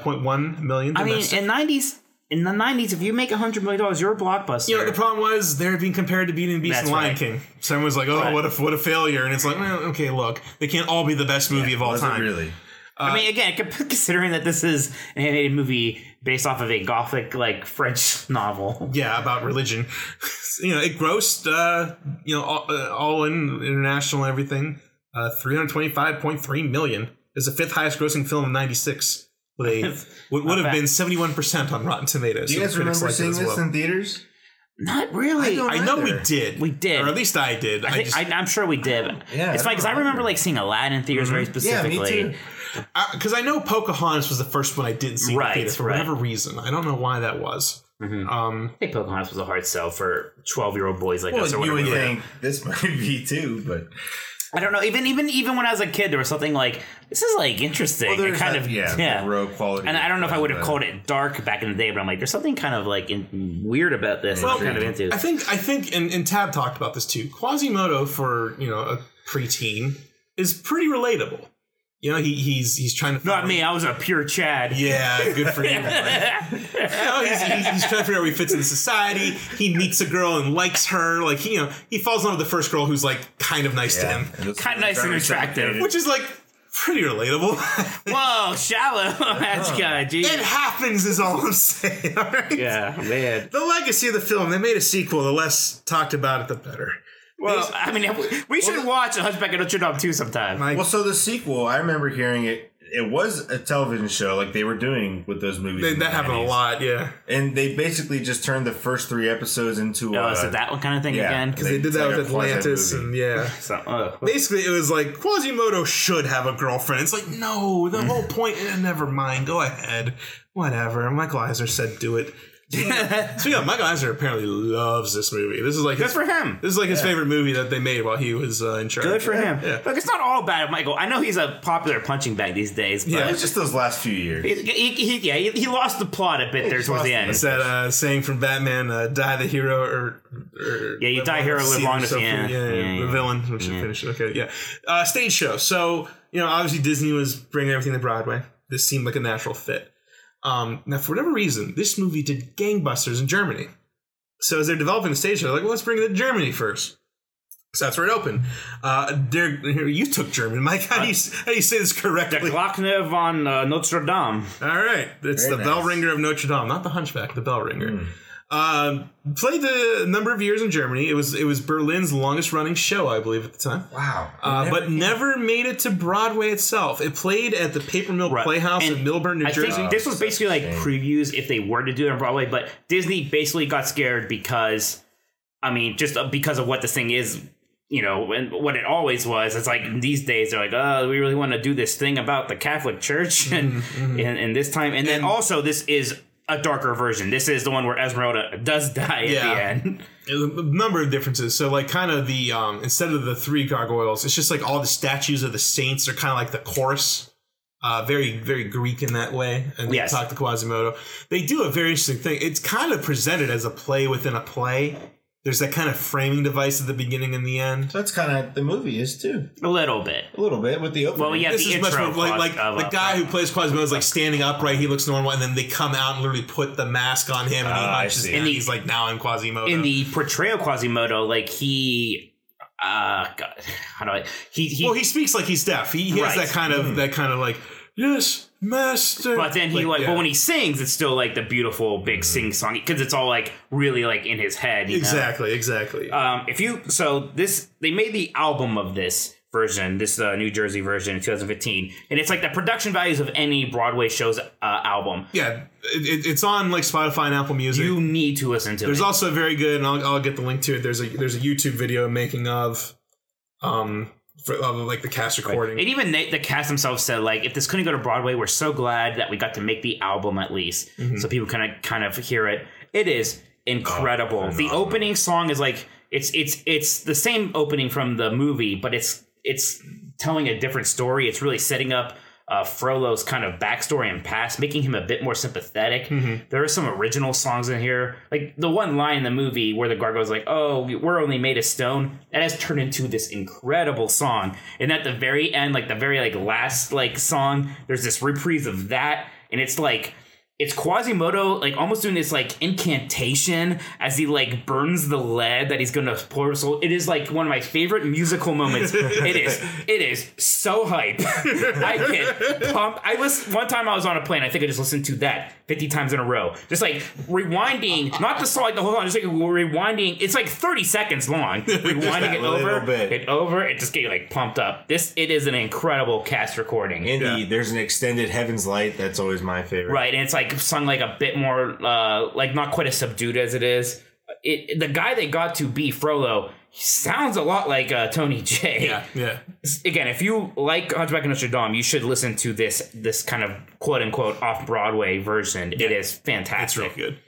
point one million. I mean, in nineties, in the nineties, if you make a hundred million dollars, you're a blockbuster. you know, the problem was they're being compared to Beauty and the Beast That's and Lion right. King. Someone was like, "Oh, Right. what a what a failure!" And it's like, well, okay, look, they can't all be the best movie of all Was it time. really? I mean, again, [LAUGHS] considering that this is an animated movie based off of a gothic like French [LAUGHS] novel. Yeah, about religion. [LAUGHS] you know, it grossed, uh, you know, all, uh, all in international and everything, uh, three hundred twenty-five point three million. is the fifth highest grossing film in '96. With a would, would have bad. been seventy-one percent on Rotten Tomatoes. Do you so guys remember seeing this well. in theaters? Not really. don't I know we did. We did. or at least I did. I, I think, just I, I'm sure we did. Yeah, it's I funny because I remember remember. like seeing Aladdin in theaters very Yeah, specifically. me too. Because I, know Pocahontas was the first one I didn't see in the theater for right. whatever reason. I don't know why that was. Um, I think Pocahontas was a hard sell for 12 year old boys like us or Well, you would think this might be too, but I don't know. Even even even when I was a kid, there was something like this is like interesting. well, It kind that, of yeah, the raw quality. And I don't know if I would have called it dark back in the day, but I'm like, there's something kind of like in, weird about this. that I'm kind of into. I think I think and, and Tab talked about this too. Quasimodo for you know a preteen is pretty relatable. You know, he he's he's trying to Not find- me. I was a pure Chad. Yeah, good for you. buddy. [LAUGHS] You know, he's, he's, he's trying to figure out where he fits in society. He meets a girl and likes her. Like he, you know, he falls in love with the first girl who's like kind of nice to him, Kinda nice and attractive. which is like pretty relatable. [LAUGHS] Whoa, shallow. [LAUGHS] That's good. Geez. it happens, is all I'm saying. All right. Yeah, man. The legacy of the film. They made a sequel. The less talked about it, the better. Well, I mean, we should watch A Hunchback of Notre Dame too sometime. My- Well, so the sequel, I remember hearing it. It was a television show, like they were doing with those movies. They- in the that happened a lot, yeah. and they basically just turned the first three episodes into. Oh, uh, is it that one kind of thing yeah. again? Because they did that like with a Atlantis, and yeah. So, uh, Basically, it was like Quasimodo should have a girlfriend. It's like, no, the whole point. eh, never mind. Go ahead. Whatever. Michael Eisner said, do it. [LAUGHS] so yeah, Michael Eisner apparently loves this movie. This is like Good his, for him. This is like his favorite movie that they made while he was uh, in charge. Good for him. Yeah. Look, it's not all bad, Michael. I know he's a popular punching bag these days, but Yeah. It was just those last few years. he, he, he- yeah, he, he lost the plot a bit there towards the end. It's that uh, saying from Batman, uh, "Die the hero," or, or Yeah, you die hero, live long enough, yourself yeah. through- yeah, Yeah, yeah, yeah. the villain. We should finish it. Okay, yeah. Uh, stage show. So you know, obviously Disney was bringing everything to Broadway. This seemed like a natural fit. Um, now, for whatever reason, this movie did gangbusters in Germany. So as they're developing the stage they're like, well, let's bring it to Germany first. So that's where it opened. Uh, there, here, you took German, Mike. How do you how do you say this correctly? The correctly? Glöckner von uh, Notre Dame. All right, it's Very the nice. bell ringer of Notre Dame, not the Hunchback, the bell ringer. Hmm. Um, played the number of years in Germany. It was it was Berlin's longest running show, I believe, at the time. Wow. Uh, but never made it to Broadway itself. It played at the Paper Mill Right. Playhouse And in Millburn, New I Jersey. think this was basically like previews if they were to do it on Broadway, but Disney basically got scared because, I mean, just uh, because of what this thing is you know, and what it always was. It's like these days they're like, oh, we really want to do this thing about the Catholic Church, [LAUGHS] and and, and this time, and then also this is a darker version. This is the one where Esmeralda does die at Yeah. the end. a number of differences. So like kind of the um instead of the three gargoyles, it's just like all the statues of the saints are kind of like the chorus. Uh, very very Greek in that way, and Yes. talk to Quasimodo. They do a very interesting thing. It's kind of presented as a play within a play. There's that kind of framing device at the beginning and the end. That's kind of the movie is too. A little bit. A little bit with the opening. Well, yeah, This the is much intro more like like of, the uh, guy who plays Quasimodo is like standing upright. He looks normal, and then they come out and literally put the mask on him, and he Ah, I hunches see. down. In the- he's like now I'm Quasimodo. in the portrayal of Quasimodo, like he, uh, God, [LAUGHS] how do I? He he. well, he speaks like he's deaf. He, he has that kind of that kind of like yes, master. but then he like, yeah. but when he sings, it's still like the beautiful big sing song because it's all like really like in his head. you know? exactly, exactly. Um, if you so this they made the album of this version, this uh, New Jersey version in 2015, and it's like the production values of any Broadway show's uh, album. yeah, it, it, it's on like Spotify and Apple Music. You need to listen to it. there's it. also very good, and I'll, I'll get the link to it. There's a there's a YouTube video making of, um, for, of like the cast recording. And even they, the cast themselves said, like, if this couldn't go to Broadway, we're so glad that we got to make the album at least, Mm-hmm. so people kind of kind of hear it. It is incredible. Oh, the opening song is like it's it's it's the same opening from the movie, but it's it's telling a different story. It's really setting up. Uh, Frollo's kind of backstory and past, making him a bit more sympathetic. Mm-hmm. There are some original songs in here, like the one line in the movie where the gargoyle's like, "Oh, we're only made of stone." That has turned into this incredible song. And at the very end, like the very like last like song, there's this reprise of that, and it's like it's Quasimodo like almost doing this like incantation as he like burns the lead that he's gonna pour. So it is like one of my favorite musical moments. [LAUGHS] it is. It is so hype. [LAUGHS] I get pumped. I listen one time I was on a plane. I think I just listened to that fifty times in a row. Just like rewinding, not the song like the whole song, just like rewinding. It's like thirty seconds long. [LAUGHS] Rewinding it over, bit. it over. It just get like pumped up. This it is an incredible cast recording. Indy, there's an extended Heaven's Light. That's always my favorite. Right, and it's like sung like a bit more, uh, like not quite as subdued as it is. It, the guy they got to be Frollo he sounds a lot like uh, Tony Jay yeah, yeah. Again, if you like Hunchback of Notre Dame, you should listen to this this kind of quote unquote off Broadway version. It is fantastic. It's real good.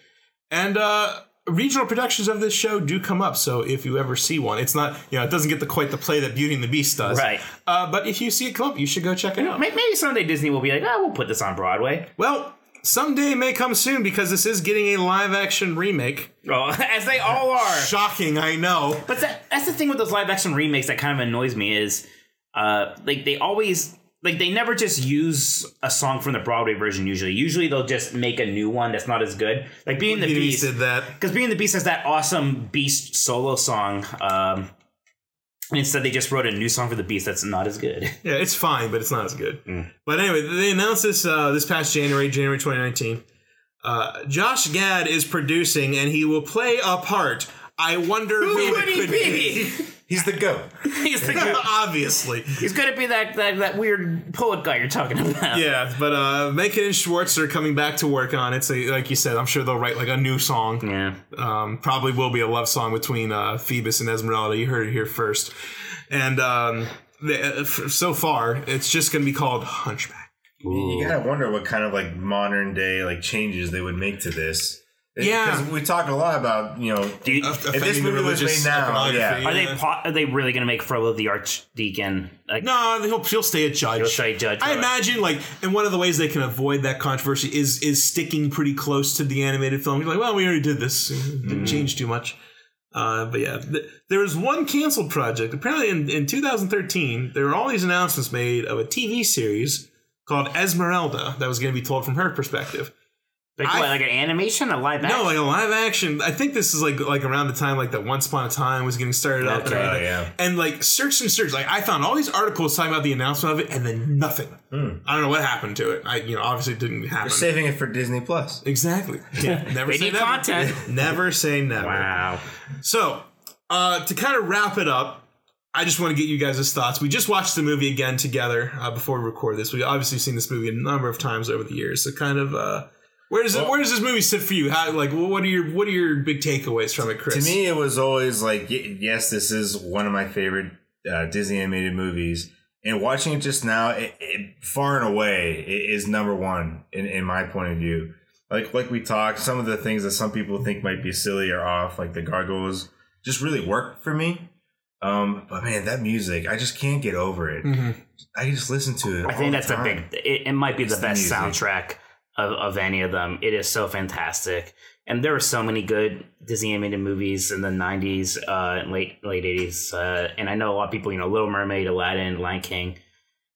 And uh regional productions of this show do come up. So if you ever see one, it's not you know it doesn't get the quite the play that Beauty and the Beast does. Right. Uh, but if you see it come up, you should go check it out. Maybe someday Disney will be like, oh, we'll put this on Broadway. Well, someday may come soon because this is getting a live action remake. Oh, [LAUGHS] as they all are. Shocking, I know. But that, that's the thing with those live action remakes that kind of annoys me is, uh, like they always like they never just use a song from the Broadway version. Usually, usually they'll just make a new one that's not as good. Like Beauty and the Beast did that. because Beauty and the Beast has that awesome Beast solo song. Um, instead, they just wrote a new song for the Beast that's not as good. [LAUGHS] Yeah, it's fine, but it's not as good. Mm. But anyway, they announced this uh, this past January, January 2019. Uh, Josh Gad is producing, and he will play a part. I wonder who, would he could be? He's the goat. [LAUGHS] He's the goat. [LAUGHS] Obviously, He's gonna be that, that that weird poet guy you're talking about. yeah. But uh, Menken and Schwartz are coming back to work on it. So, like you said, I'm sure they'll write like a new song. Yeah. Um, probably will be a love song between uh, Phoebus and Esmeralda. You heard it here first. And um, the, uh, f- so far, it's just going to be called Hunchback. You gotta wonder what kind of like modern day like changes they would make to this. Yeah. because we talk a lot about you know Do you, Off- if this movie was made now, iconography. yeah. are they po- are they really gonna make Frollo the archdeacon? Like, No, he'll, he'll stay a judge. He'll stay a judge, I right. imagine, like, and one of the ways they can avoid that controversy is is sticking pretty close to the animated film. You're like, well, we already did this; it Mm-hmm. didn't change too much. Uh, but yeah, th- there was one canceled project. Apparently, in, in 2013, there were all these announcements made of a TV series called Esmeralda that was going to be told from her perspective. Like I- what? Like an animation, a live action? No, like a live action. I think this is like like around the time like that Once Upon a Time was getting started up and Okay. everything. Oh, yeah. And like search and search. Like I found all these articles talking about the announcement of it, and then nothing. I don't know what happened to it. I you know obviously it didn't happen. They're saving it for Disney Plus. exactly. [LAUGHS] Yeah. Never They say never. content. [LAUGHS] never say never. wow. So uh, to kind of wrap it up. I just want to get you guys' thoughts. We just watched the movie again together uh, before we record this. We obviously seen this movie a number of times over the years. So kind of uh, Where does it, where does this movie sit for you? How like what are your what are your big takeaways from it, Chris? To me, it was always like, yes, this is one of my favorite uh, Disney animated movies. And watching it just now, it, it far and away it is number one in, in my point of view. Like like we talked, some of the things that some people think might be silly or off, like the gargoyles, just really worked for me. Um, but man, that music, I just can't get over it. I can just listen to it. I all think the that's a big. It, it might be the the best music. soundtrack of, of any of them. It is so fantastic, and there were so many good Disney animated movies in the '90s, uh, and late late '80s, uh, and I know a lot of people. You know, Little Mermaid, Aladdin, Lion King.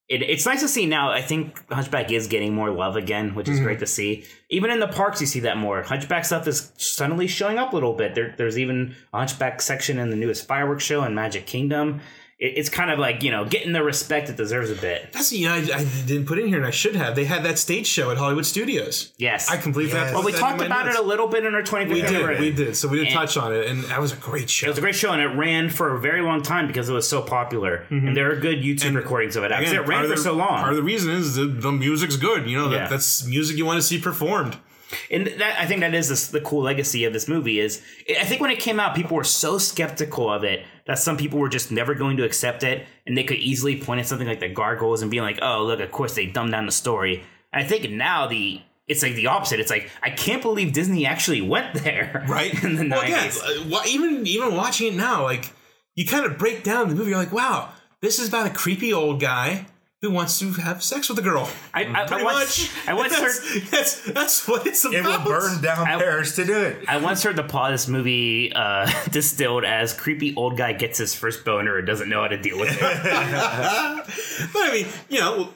It, it's nice to see now. I think Hunchback is getting more love again, which is great to see. Even in the parks, you see that more. Hunchback stuff is suddenly showing up a little bit. There, there's even a Hunchback section in the newest fireworks show in Magic Kingdom. It, it's kind of like you know getting the respect it deserves a bit. That's you know I, I didn't put in here and I should have. They had that stage show at Hollywood Studios. Yes, I completely Yes. forgot to Well, we that talked about notes. it a little bit in our 25th We did, anniversary. we did. So we did And- touch on it, and that was a great show. It was a great show, and it ran for a very long time because it was so popular. Mm-hmm. And there are good YouTube recordings of it. Because Again, it ran for the- so long. Part of the reason is the, the music's good. You know, that, Yeah. that's music you want to see performed. and that I think that is this, the cool legacy of this movie. Is I think when it came out, people were so skeptical of it that some people were just never going to accept it, and they could easily point at something like the Gargoyles and be like, "Oh, look, of course they dumbed down the story." I think now the it's like the opposite. It's like I can't believe Disney actually [LAUGHS] went there, right [LAUGHS] in the well, again, nineties. uh, even even watching it now like you kind of break down the movie you're like wow this is about a creepy old guy who wants to have sex with a girl I, I, I pretty once, much I once heard that's, that's that's what it's about It will burn down I- Paris to do it. I once heard the plot of this movie uh, [LAUGHS] distilled as creepy old guy gets his first boner and doesn't know how to deal with it. [LAUGHS] but I mean you know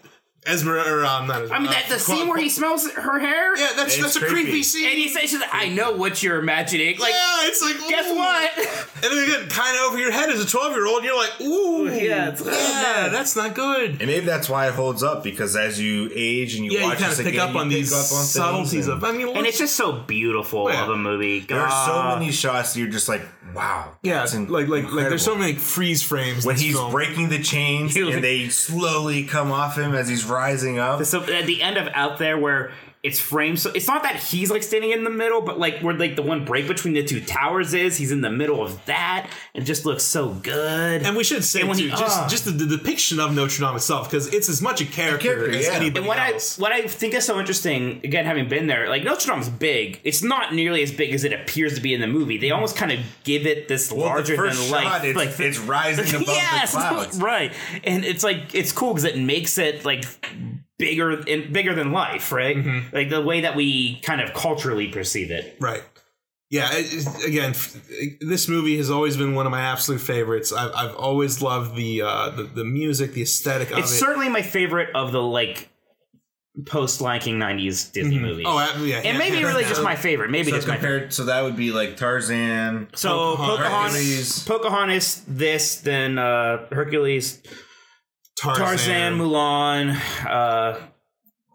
Esmer or um, not Esmer, I mean, uh, that the Qua- scene where he smells her hair, yeah that's It's that's a creepy, creepy. scene and he says, she's like, "I know what you're imagining." Like, yeah it's like guess ooh. what? and then again kind of over your head as a 12 year old you're like ooh Yeah, it's- yeah that's not good And maybe that's why it holds up because as you age and you yeah you watch kind of this pick again, up you on pick these up on things subtleties and of I mean and it's just so beautiful Yeah. of a movie. There are so many shots that you're just like, wow. yeah that's in- like like like there's so incredible. many freeze frames in when this he's film. breaking the chains [LAUGHS] He was and like- they slowly come off him as he's rising up. So at the end of Out There, where it's framed, so it's not that he's like standing in the middle, but like where like the one break between the two towers is, he's in the middle of that. and just looks so good. And we should say And when too, he- just ah. just the, the depiction of Notre Dame itself, because it's as much a character, character, as yeah. anybody And what else. I what I think is so interesting, again having been there, like Notre Dame's big. It's not nearly as big as it appears to be in the movie. They almost kind of give it this well, the larger first than shot, life, it's, like it's rising [LAUGHS] above yes, the [LAUGHS] clouds. right. And it's like it's cool because it makes it like bigger and bigger than life, right? Mm-hmm. Like the way that we kind of culturally perceive it. right? Yeah. It, it- again, f- this movie has always been one of my absolute favorites. I've, I've always loved the, uh, the the music, the aesthetic of It's it. certainly my favorite of the like post Lion King '90s Disney movies. oh, I- yeah, and maybe hands really down. just my favorite. Maybe So just my favorite. compared, so that would be like Tarzan. So Pocahontas. Pocahontas, Pocahontas, this, then uh, Hercules, Tarzan, Mulan. Uh,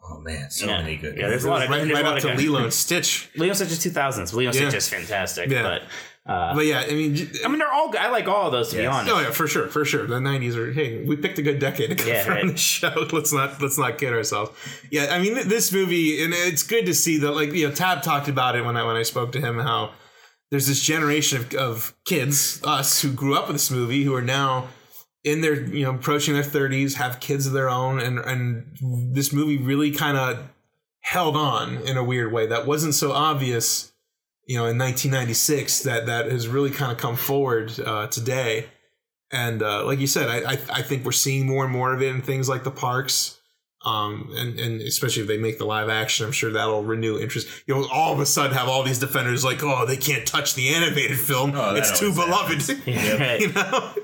Oh man, so yeah, many good. yeah, there's a lot of right, there's right a lot up of to Lilo and Stitch. Lilo Stitch is 2000s. Lilo Yeah. Stitch is fantastic, Yeah. but uh, But yeah, I mean, j- I mean they're all. I like all of those to be honest. Oh yeah, for sure, for sure. The '90s are. Hey, we picked a good decade to [LAUGHS] come Yeah, from right. the show. [LAUGHS] Let's not let's not kid ourselves. Yeah, I mean, this movie, and it's good to see that. Like, you know, Tab talked about it when I when I spoke to him how there's this generation of, of kids, us, who grew up with this movie, who are now in their you know approaching their 30s, have kids of their own, and and this movie really kind of held on in a weird way that wasn't so obvious you know in 1996 that that has really kind of come forward uh, today. And uh, like you said I, I I think we're seeing more and more of it in things like the parks um and and especially if they make the live action I'm sure that'll renew interest. You'll all of a sudden have all these defenders like oh they can't touch the animated film. Oh, it's too beloved. Right. [LAUGHS] you know? [LAUGHS]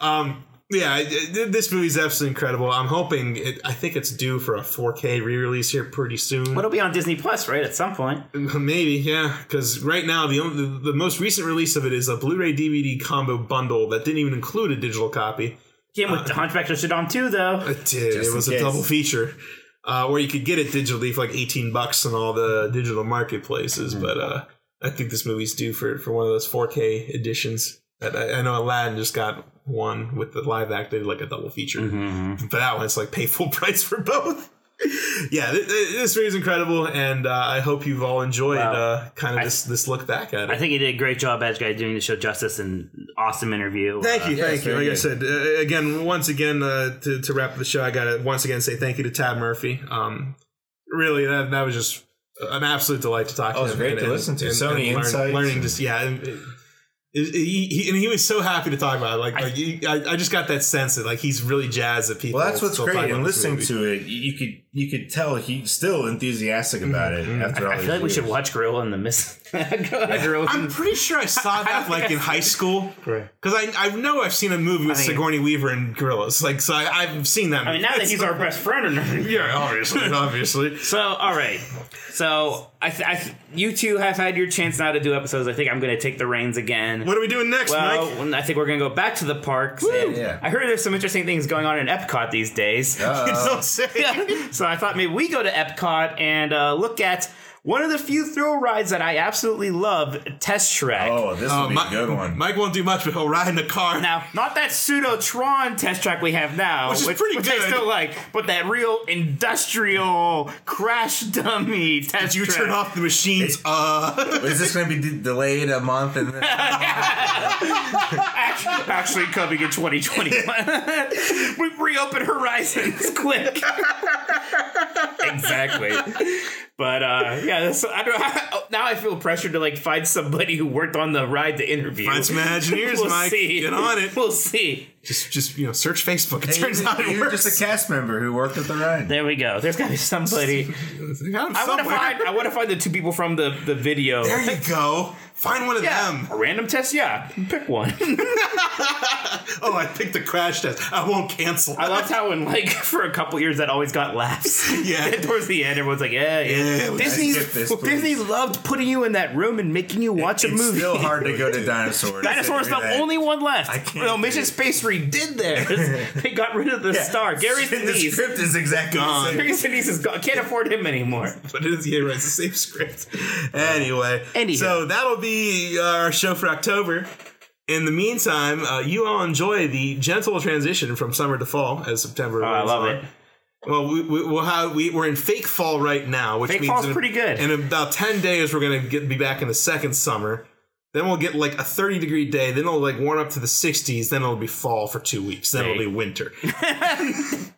Um yeah, it- it- this movie's absolutely incredible. I'm hoping it. I think it's due for a 4K re-release here pretty soon. But it'll be on Disney Plus, right? At some point. Maybe, yeah, because right now the, only, the the most recent release of it is a Blu-ray DVD combo bundle that didn't even include a digital copy. Came with the Hunchback of Notre Dame too, though. It did. Just it was a case. double feature, uh, where you could get it digitally for like 18 bucks on all the digital marketplaces. Mm-hmm. But uh, I think this movie's due for for one of those 4K editions. And I, I know Aladdin just got one with the live act. They did like a double feature. Mm-hmm. For that one, it's like pay full [LAUGHS] price for both. yeah, th- th- this movie is incredible, and uh, I hope you've all enjoyed Wow. uh, kind of this this look back at it. I think he did a great job, Edge guy, doing the show justice and awesome interview. Thank Uh, you, yes, thank you. very Like I said, uh, again, once again, uh, to, to wrap up the show, I gotta once again say thank you to Tab Murphy. Um, really, that that was just an absolute delight to talk to Oh, it was him. great and- to and- listen to. and- So and many learn- insights Learning and- just yeah. And, it- it- he, he, and he was so happy to talk about it. Like, like he, I, I just got that sense that like he's really jazzed that people. Well, that's what's great. about And listening movie. to it, you could you could tell he's still enthusiastic mm-hmm. about it mm-hmm. after all. I feel like we should watch Gorillas in the Mist. [LAUGHS] [LAUGHS] Gorilla I'm pretty sure I saw that like in [LAUGHS] high school Right. because I I know I've seen a movie with I think- Sigourney Weaver and gorillas. Like so, I, I've seen that. I mean, now that he's our best friend, yeah, obviously, obviously. So, all right. So, I, th- I th- you two have had your chance now to do episodes. I think I'm going to take the reins again. What are we doing next, well, Mike? when- I think we're going to go back to the parks. and Yeah. I heard there's some interesting things going on in Epcot these days. You don't say. so I thought maybe we go to Epcot and uh, look at one of the few thrill rides that I absolutely love, Test Track. Oh, this Uh, will be Mi- a good one. Mike won't do much, but he'll ride in the car. Now, not that pseudo Tron test track we have now, Which is pretty which I good. still like, but that real industrial crash dummy test. Did you track. turn off the machines? Uh, Is this going to be de- delayed a month? And [LAUGHS] Actually, actually coming in 2021. [LAUGHS] we reopen Horizons quick. [LAUGHS] exactly. But uh, yeah, that's, I don't. [LAUGHS] now I feel pressured to like find somebody who worked on the ride to interview. Find some Imagineers, [LAUGHS] we'll Mike. See. Get on it. We'll see. just, just you know, search Facebook. It turns you're, out it you're works. just a cast member who worked at the ride. There we go. There's got to be somebody. [LAUGHS] I want to find. I want to find the two people from the the video. There you go. Find one of yeah, them. a random test. Yeah, pick one. [LAUGHS] Oh, I picked the crash test. I won't cancel. I loved how in like [LAUGHS] for a couple years that always got laughs. [LAUGHS] Yeah. Towards the end, everyone's like, yeah, yeah. Yeah, let's Disney, this. Disney loved putting you in that room and making you watch a movie. It's still hard to go to dinosaurs. Dinosaur's the That- only one left. I can't no, Mission it. Space redid theirs. they got rid of the Yeah. star. Gary The Sinise. script is exactly Gone. the same. Gary Sinise is gone. Can't afford him anymore. but it is yeah, right. It's the same script. Anyway, Anyhow. so that'll be our show for October. In the meantime, uh, you all enjoy the gentle transition from summer to fall as September. Oh, I love on. it. Well, we, we, we'll have we, we're in fake fall right now, which Fake means fall's in, pretty good. In about ten days, we're gonna get be back in the second summer. Then we'll get like a thirty degree day. Then it'll like warm up to the sixties. Then it'll be fall for two weeks. Then it'll be winter. [LAUGHS]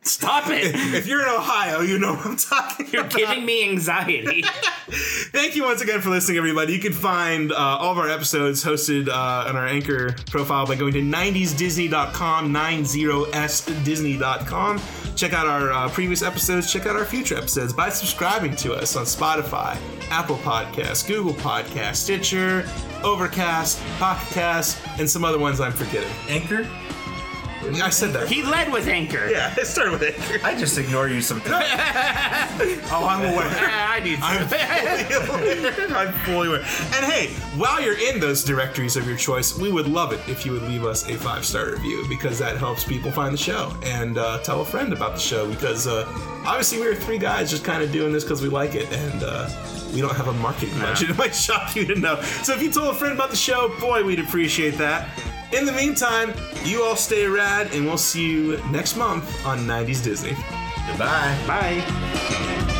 Stop it. if you're in Ohio, you know what I'm talking about. You're about. giving me anxiety. [LAUGHS] Thank you once again for listening, everybody. You can find uh, all of our episodes hosted uh, on our Anchor profile by going to 90sdisney.com, 90sdisney.com. Check out our uh, previous episodes. Check out our future episodes by subscribing to us on Spotify, Apple Podcasts, Google Podcasts, Stitcher, Overcast, Pocket Cast, and some other ones I'm forgetting. Anchor? I said that. he led with Anchor. yeah, [LAUGHS] it started with Anchor. I just ignore you sometimes. [LAUGHS] Oh, I'm aware. [LAUGHS] I need I'm fully aware. I'm fully aware. And hey, while you're in those directories of your choice, we would love it if you would leave us a five star review because that helps people find the show and uh, tell a friend about the show because uh, obviously we are three guys just kind of doing this because we like it and uh, we don't have a marketing budget. It might shock you to know. So if you told a friend about the show, boy, we'd appreciate that. In the meantime, you all stay rad and we'll see you next month on 90s Disney. Goodbye. Bye.